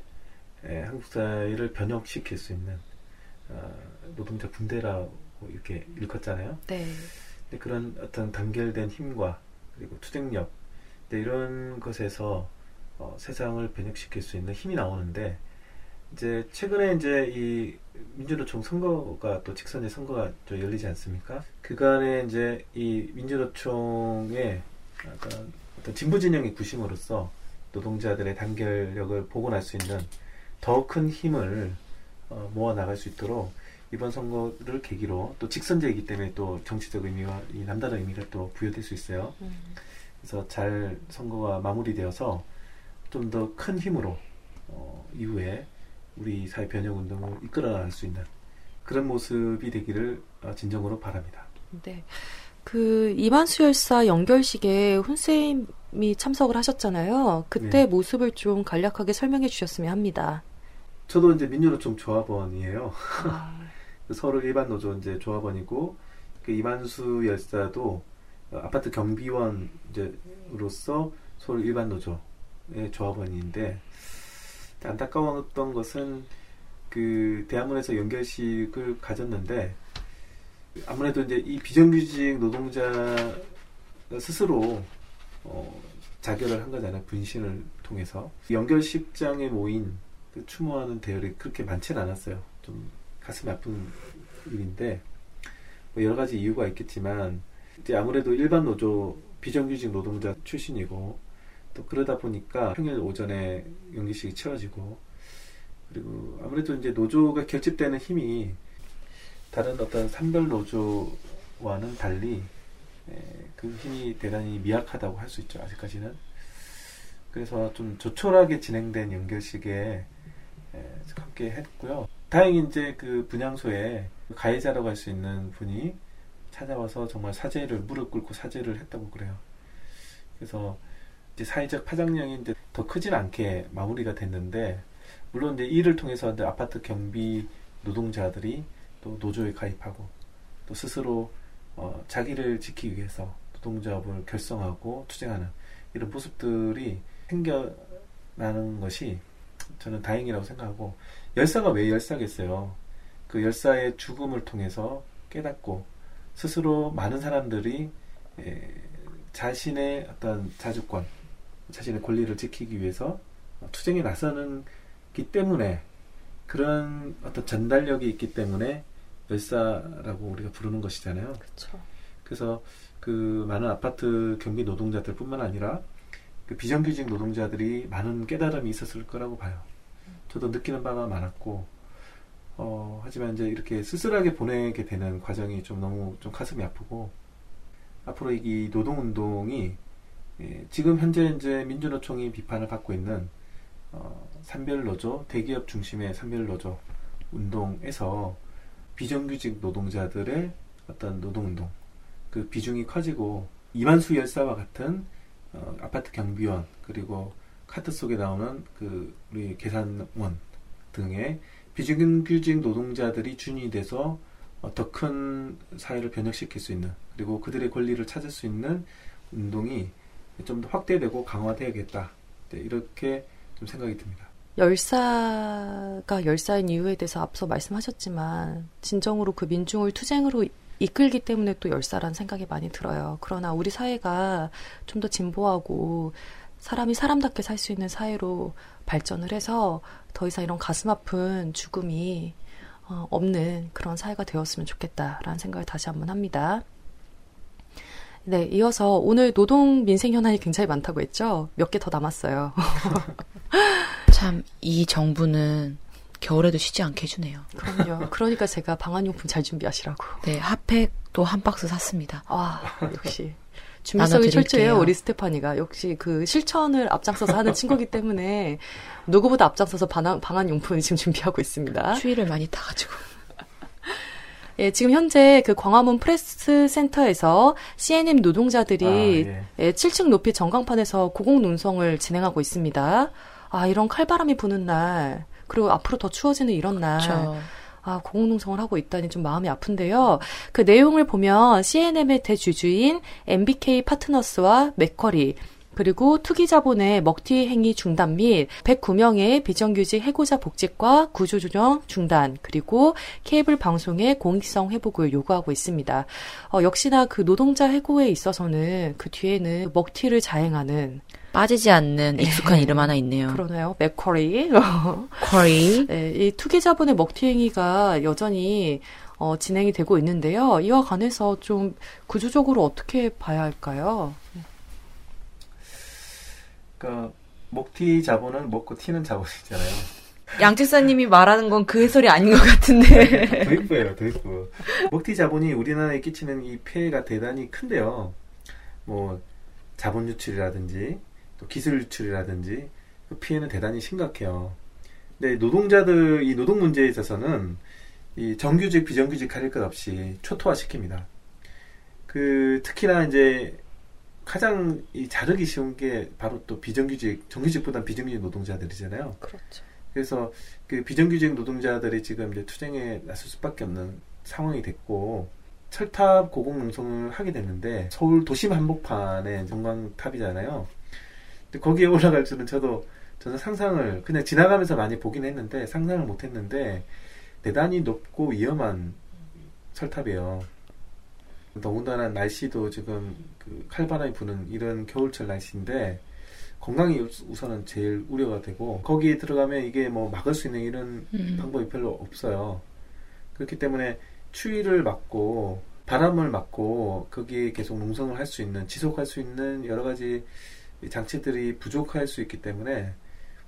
에, 한국 사회를 변혁시킬 수 있는 어, 노동자 군대라고 이렇게 일컫잖아요. 네. 근데 그런 어떤 단결된 힘과 그리고 투쟁력 이런 것에서 어, 세상을 변혁시킬 수 있는 힘이 나오는데 이제 최근에 이제 이 민주노총 선거가 또 직선제 선거가 또 열리지 않습니까? 그간에 이제 이 민주노총의 어떤, 어떤 진보 진영의 구심으로서 노동자들의 단결력을 복원할 수 있는 더 큰 힘을 어, 모아 나갈 수 있도록 이번 선거를 계기로 또 직선제이기 때문에 또 정치적 의미와 이 남다른 의미가 또 부여될 수 있어요. 그래서 잘 선거가 마무리되어서 좀 더 큰 힘으로 어, 이후에 우리 사회 변혁 운동을 이끌어 나갈 수 있는 그런 모습이 되기를 어, 진정으로 바랍니다. 네. 그 이만수 열사 연결식에 훈쌤이 참석을 하셨잖아요. 그때 네. 모습을 좀 간략하게 설명해 주셨으면 합니다. 저도 이제 민주노총 조합원이에요. 아, 그 서울 일반 노조 이제 조합원이고 그 이만수 열사도 어, 아파트 경비원 이제로서 서울 일반 노조의 조합원인데 안타까웠던 것은 그 대학문에서 연결식을 가졌는데 아무래도 이제 이 비정규직 노동자 스스로 어, 자결을 한 거잖아요 분신을 통해서. 연결식장에 모인 그 추모하는 대열이 그렇게 많지는 않았어요. 좀 가슴이 아픈 일인데 뭐 여러 가지 이유가 있겠지만 이제 아무래도 일반 노조 비정규직 노동자 출신이고 또 그러다 보니까 평일 오전에 연기식이 치러지고 그리고 아무래도 이제 노조가 결집되는 힘이 다른 어떤 산별 노조와는 달리 에, 그 힘이 대단히 미약하다고 할 수 있죠 아직까지는 그래서 좀 조촐하게 진행된 연결식에 에, 함께 했고요. 다행히 이제 그 분향소에 가해자라고 할 수 있는 분이 찾아와서 정말 사죄를 무릎 꿇고 사죄를 했다고 그래요. 그래서 이제 사회적 파장력이 이제 더 크진 않게 마무리가 됐는데 물론 이제 이를 통해서 이제 아파트 경비 노동자들이 또 노조에 가입하고 또 스스로 어, 자기를 지키기 위해서 노동조합을 결성하고 투쟁하는 이런 모습들이 생겨나는 것이 저는 다행이라고 생각하고 열사가 왜 열사겠어요? 그 열사의 죽음을 통해서 깨닫고 스스로 많은 사람들이 에, 자신의 어떤 자주권, 자신의 권리를 지키기 위해서 투쟁에 나서는 기 때문에 그런 어떤 전달력이 있기 때문에 열사라고 우리가 부르는 것이잖아요. 그렇죠. 그래서 그 많은 아파트 경비 노동자들뿐만 아니라 그 비정규직 노동자들이 많은 깨달음이 있었을 거라고 봐요. 저도 느끼는 바가 많았고, 어, 하지만 이제 이렇게 쓸쓸하게 보내게 되는 과정이 좀 너무 좀 가슴이 아프고, 앞으로 이 노동운동이 예, 지금 현재 이제 민주노총이 비판을 받고 있는 어, 산별노조, 대기업 중심의 산별노조 운동에서 비정규직 노동자들의 어떤 노동운동, 그 비중이 커지고 이만수 열사와 같은 어, 아파트 경비원 그리고 카트 속에 나오는 그 우리 계산원 등의 비정규직 노동자들이 준이 돼서 어, 더큰 사회를 변혁시킬 수 있는 그리고 그들의 권리를 찾을 수 있는 운동이 좀 더 확대되고 강화되야겠다 네, 이렇게 좀 생각이 듭니다. 열사가 열사인 이유에 대해서 앞서 말씀하셨지만 진정으로 그 민중을 투쟁으로 이끌기 때문에 또 열사라는 생각이 많이 들어요. 그러나 우리 사회가 좀 더 진보하고 사람이 사람답게 살 수 있는 사회로 발전을 해서 더 이상 이런 가슴 아픈 죽음이 어, 없는 그런 사회가 되었으면 좋겠다라는 생각을 다시 한번 합니다. 네, 이어서 오늘 노동 민생 현안이 굉장히 많다고 했죠? 몇 개 더 남았어요. 참, 이 정부는 겨울에도 쉬지 않게 해주네요. 그럼요. 그러니까 제가 방한용품 잘 준비하시라고. 네, 핫팩도 한 박스 샀습니다. 아, 역시. 준비성이 철저해요, 우리 스테파니가. 역시 그 실천을 앞장서서 하는 친구기 때문에 누구보다 앞장서서 방한, 방한용품을 지금 준비하고 있습니다. 추위를 많이 타가지고. 예, 지금 현재 그 광화문 프레스 센터에서 C&M 노동자들이 아, 예. 예, 7층 높이 전광판에서 고공 농성을 진행하고 있습니다. 아, 이런 칼바람이 부는 날, 그리고 앞으로 더 추워지는 이런 날. 그렇죠. 아, 고공농성을 하고 있다니 좀 마음이 아픈데요. 그 내용을 보면 C&M의 대주주인 MBK 파트너스와 맥커리, 그리고 투기 자본의 먹튀 행위 중단 및 109명의 비정규직 해고자 복직과 구조조정 중단, 그리고 케이블 방송의 공익성 회복을 요구하고 있습니다. 어, 역시나 그 노동자 해고에 있어서는 그 뒤에는 먹튀를 자행하는 빠지지 않는 익숙한 이름 하나 있네요. 그러네요. 맥커리. 쿼리. 네, 이 투기 자본의 먹튀 행위가 여전히 어, 진행이 되고 있는데요. 이와 관해서 좀 구조적으로 어떻게 봐야 할까요? 그러니까 먹튀 자본은 먹고 튀는 자본이잖아요. 양직사님이 말하는 건 그 소리 아닌 것 같은데. 도입부예요, 도입부. 먹튀 자본이 우리나라에 끼치는 이 폐해가 대단히 큰데요. 뭐 자본 유출이라든지 또 기술 유출이라든지 그 피해는 대단히 심각해요. 근데 노동자들 이 노동 문제에 있어서는 이 정규직 비정규직 가릴 것 없이 초토화 시킵니다. 그 특히나 이제 가장 이 자르기 쉬운 게 바로 또 비정규직 정규직보다 비정규직 노동자들이잖아요. 그렇죠. 그래서 그 비정규직 노동자들이 지금 이제 투쟁에 나설 수밖에 없는 상황이 됐고 철탑 고공농성을 하게 됐는데 서울 도심 한복판에 전광탑이잖아요. 거기에 올라갈 줄은 저도 저는 상상을 그냥 지나가면서 많이 보긴 했는데 상상을 못 했는데 대단히 높고 위험한 철탑이에요. 더군다나 날씨도 지금 그 칼바람이 부는 이런 겨울철 날씨인데 건강이 우선은 제일 우려가 되고 거기에 들어가면 이게 뭐 막을 수 있는 이런 음. 방법이 별로 없어요. 그렇기 때문에 추위를 막고 바람을 막고 거기에 계속 농성을 할 수 있는 지속할 수 있는 여러 가지 장치들이 부족할 수 있기 때문에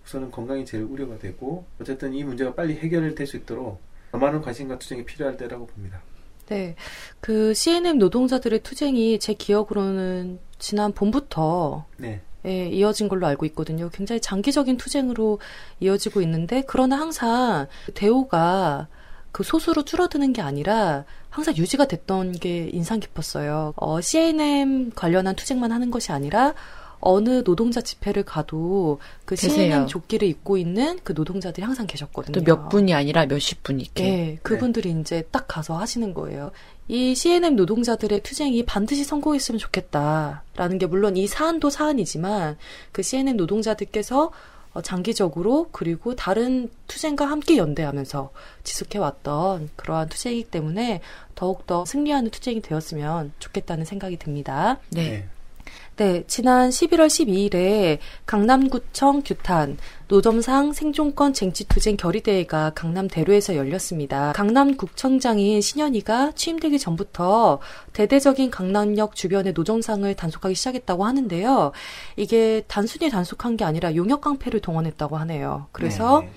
우선은 건강이 제일 우려가 되고 어쨌든 이 문제가 빨리 해결될 수 있도록 더 많은 관심과 투쟁이 필요할 때라고 봅니다. 네. 그 CNM 노동자들의 투쟁이 제 기억으로는 지난 봄부터 네. 예, 이어진 걸로 알고 있거든요. 굉장히 장기적인 투쟁으로 이어지고 있는데 그러나 항상 대우가 그 소수로 줄어드는 게 아니라 항상 유지가 됐던 게 인상 깊었어요. 어, CNM 관련한 투쟁만 하는 것이 아니라 어느 노동자 집회를 가도 그. CNM 조끼를 입고 있는 그 노동자들이 항상 계셨거든요. 또 몇 분이 아니라 몇십 분 이렇게. 네, 그분들이 이제 딱 가서 하시는 거예요. 이 CNM 노동자들의 투쟁이 반드시 성공했으면 좋겠다라는 게 물론 이 사안도 사안이지만 그 CNM 노동자들께서 어, 장기적으로 그리고 다른 투쟁과 함께 연대하면서 지속해왔던 그러한 투쟁이기 때문에 더욱더 승리하는 투쟁이 되었으면 좋겠다는 생각이 듭니다. 네. 네, 지난 11월 12일에 강남구청 규탄 노점상 생존권 쟁취투쟁 결의대회가 강남 대로에서 열렸습니다. 강남구청장인 신현희가 취임되기 전부터 대대적인 강남역 주변의 노점상을 단속하기 시작했다고 하는데요. 이게 단순히 단속한 게 아니라 용역 깡패를 동원했다고 하네요. 그래서 네.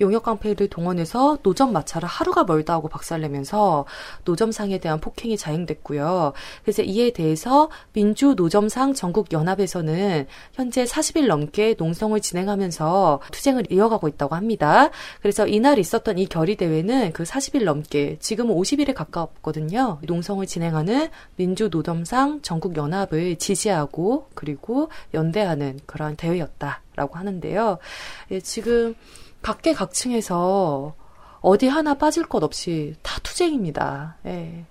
용역 깡패를 동원해서 노점 마찰을 하루가 멀다 하고 박살내면서 노점상에 대한 폭행이 자행됐고요. 그래서 이에 대해서 민주 노점상 전국 연합에서는 현재 40일 넘게 농성을 진행하면서 투쟁을 이어가고 있다고 합니다. 그래서 이날 있었던 이 결의 대회는 그 40일 넘게 지금은 50일에 가깝거든요. 농성을 진행하는 민주 노점상 전국 연합을 지지하고 그리고 연대하는 그런 대회였다라고 하는데요. 예, 지금 각계 각층에서 어디 하나 빠질 것 없이 다 투쟁입니다. 예.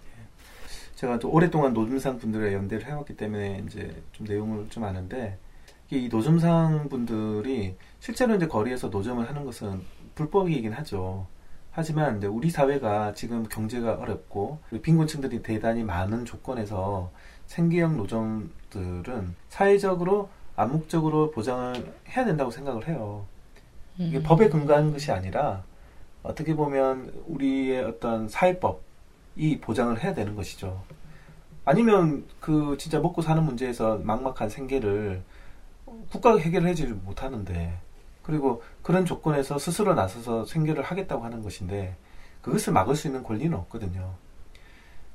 제가 또 오랫동안 노점상 분들의 연대를 해왔기 때문에 이제 좀 내용을 좀 아는데 이 노점상 분들이 실제로 이제 거리에서 노점을 하는 것은 불법이긴 하죠. 하지만 이제 우리 사회가 지금 경제가 어렵고 빈곤층들이 대단히 많은 조건에서 생계형 노점들은 사회적으로 암묵적으로 보장을 해야 된다고 생각을 해요. 이게 법에 근거한 것이 아니라 어떻게 보면 우리의 어떤 사회법이 보장을 해야 되는 것이죠. 아니면 그 진짜 먹고 사는 문제에서 막막한 생계를 국가가 해결을 해주지 못하는데 그리고 그런 조건에서 스스로 나서서 생계를 하겠다고 하는 것인데 그것을 막을 수 있는 권리는 없거든요.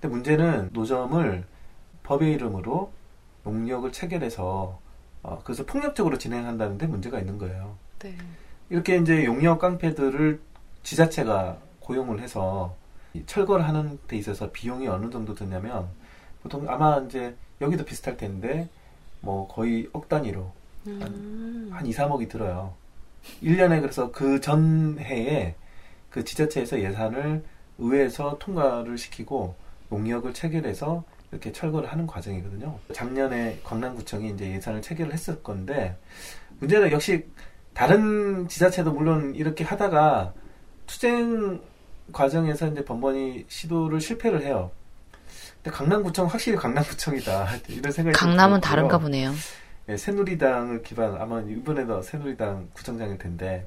근데 문제는 노점을 법의 이름으로 용역을 체결해서 어, 그것을 폭력적으로 진행한다는데 문제가 있는 거예요. 네. 이렇게 이제 용역 깡패들을 지자체가 고용을 해서 이 철거를 하는 데 있어서 비용이 어느 정도 드냐면 보통 아마 이제 여기도 비슷할 텐데 뭐 거의 억 단위로 음. 한 2, 3억이 들어요. 1년에 그래서 그 전해에 그 지자체에서 예산을 의회에서 통과를 시키고 용역을 체결해서 이렇게 철거를 하는 과정이거든요. 작년에 광남구청이 이제 예산을 체결을 했을 건데 문제는 역시 다른 지자체도 물론 이렇게 하다가 투쟁 과정에서 이제 번번이 시도를 실패를 해요. 근데 강남구청 확실히 강남구청이다 이런 생각이 강남은. 다른가 보네요. 예, 새누리당을 기반 아마 이번에도 새누리당 구청장일 텐데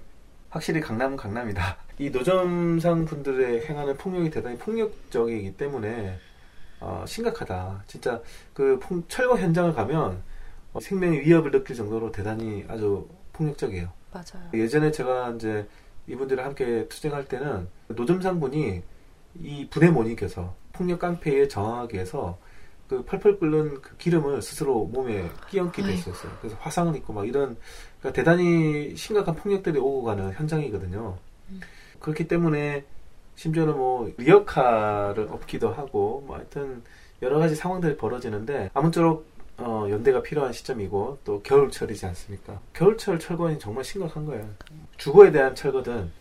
확실히 강남은 강남이다. 이 노점상 분들의 행하는 폭력이 대단히 폭력적이기 때문에 어, 심각하다. 진짜 그 폭- 철거 현장을 가면 어, 생명의 위협을 느낄 정도로 대단히 아주 폭력적이에요. 맞아요. 예전에 제가 이제 이분들과 함께 투쟁할 때는 노점상 분이 이못 이겨서 폭력 깡패에 저항하기 위해서 그 펄펄 끓는 그 기름을 스스로 몸에 끼얹기도. 했었어요. 그래서 화상을 입고 막 이런 그러니까 대단히 심각한 폭력들이 오고 가는 현장이거든요. 그렇기 때문에 심지어는 뭐 리어카를 업기도 하고 뭐 하여튼 여러 가지 상황들이 벌어지는데 아무쪼록 어, 연대가 필요한 시점이고 또 겨울철이지 않습니까? 겨울철 철거는 정말 심각한 거예요. 주거에 대한 철거든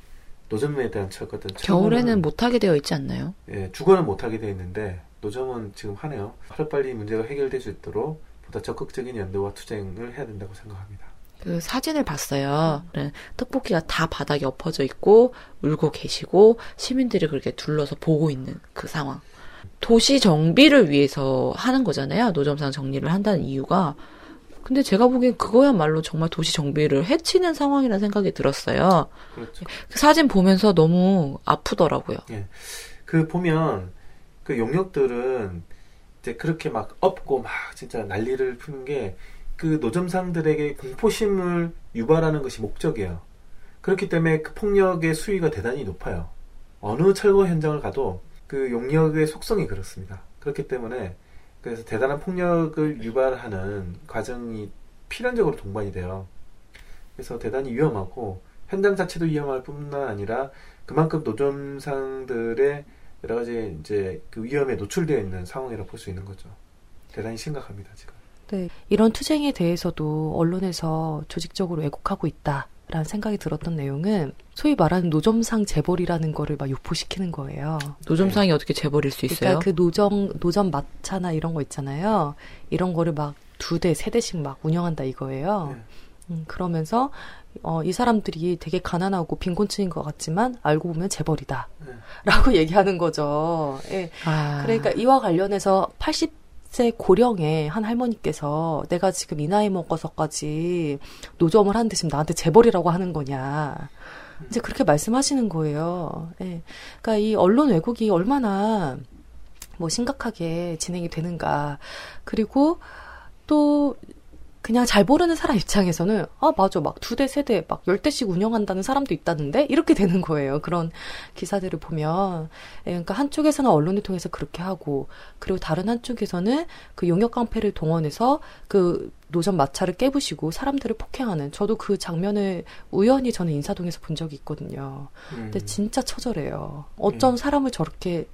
노점에 대한 철거든 겨울에는 못하게 되어 있지 않나요? 예, 주거는 못하게 돼 있는데 노점은 지금 하네요. 하루빨리 문제가 해결될 수 있도록 보다 적극적인 연대와 투쟁을 해야 된다고 생각합니다. 그 사진을 봤어요. 네, 떡볶이가 다 바닥에 엎어져 있고 울고 계시고 시민들이 그렇게 둘러서 보고 있는 그 상황. 도시 정비를 위해서 하는 거잖아요. 노점상 정리를 한다는 이유가. 근데 제가 보기엔 그거야말로 정말 도시 정비를 해치는 상황이라는 생각이 들었어요. 그렇죠. 그 사진 보면서 너무 아프더라고요. 그 보면 그 용역들은 이제 그렇게 막 엎고 막 진짜 난리를 푸는 게 그 노점상들에게 공포심을 유발하는 것이 목적이에요. 그렇기 때문에 그 폭력의 수위가 대단히 높아요. 어느 철거 현장을 가도 그 용역의 속성이 그렇습니다. 그렇기 때문에 그래서 대단한 폭력을 유발하는 과정이 필연적으로 동반이 돼요. 그래서 대단히 위험하고 현장 자체도 위험할 뿐만 아니라 그만큼 노점상들의 여러 가지 이제 그 위험에 노출되어 있는 상황이라고 볼 수 있는 거죠. 대단히 심각합니다, 지금. 네. 이런 투쟁에 대해서도 언론에서 조직적으로 왜곡하고 있다 라는 생각이 들었던 내용은 소위 말하는 노점상 재벌이라는 거를 막 유포시키는 거예요. 노점상이 어떻게 재버릴 수 있어요? 그러니까 그 노점 노점 마차나 이런 거 있잖아요. 이런 거를 막 두 대, 세 대씩 막 운영한다 이거예요. 네. 음, 그러면서 어, 이 사람들이 되게 가난하고 빈곤층인 것 같지만 알고 보면 재벌이다. 라고 얘기하는 거죠. 예. 아. 그러니까 이와 관련해서 80 세 고령의 한 할머니께서 내가 지금 이 나이 먹어서까지 노점을 하는데 지금 나한테 재벌이라고 하는 거냐. 이제 그렇게 말씀하시는 거예요. 예. 그러니까 이 언론 왜곡이 얼마나 뭐 심각하게 진행이 되는가. 그리고 또 그냥 잘 모르는 사람 입장에서는 아 맞아. 막 두 대 세 대 막 열 대씩 운영한다는 사람도 있다는데? 이렇게 되는 거예요. 그런 기사들을 보면. 예, 그러니까 한쪽에서는 언론을 통해서 그렇게 하고 그리고 다른 한쪽에서는 그 용역 깡패를 동원해서 그 노점 마차를 깨부시고 사람들을 폭행하는. 저도 그 장면을 우연히 저는 인사동에서 본 적이 있거든요. 근데 진짜 처절해요. 어쩜 사람을 저렇게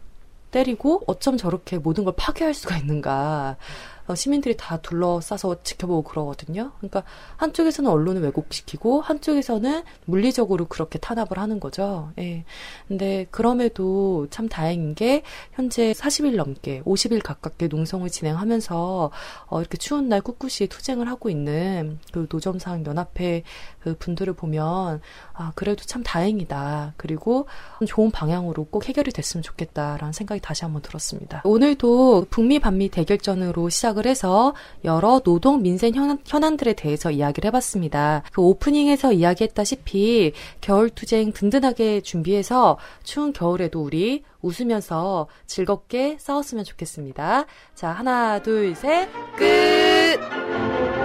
때리고 어쩜 저렇게 모든 걸 파괴할 수가 있는가. 어, 시민들이 다 둘러싸서 지켜보고 그러거든요. 그러니까 한쪽에서는 언론을 왜곡시키고 한쪽에서는 물리적으로 그렇게 탄압을 하는 거죠. 예. 근데 그럼에도 참 다행인 게 현재 40일 넘게 50일 가깝게 농성을 진행하면서 어, 이렇게 추운 날 꿋꿋이 투쟁을 하고 있는 그 노점상 연합회 그 분들을 보면 아 그래도 참 다행이다. 그리고 좋은 방향으로 꼭 해결이 됐으면 좋겠다라는 생각이 다시 한번 들었습니다. 오늘도 북미 반미 대결전으로 시작을 해서 여러 노동 민생 현안, 현안 들에 대해서 이야기를 해봤습니다. 그 오프닝에서 이야기했다시피 겨울 투쟁 든든하게 준비해서 추운 겨울에도 우리 웃으면서 즐겁게 싸웠으면 좋겠습니다. 자 하나 둘 셋 끝.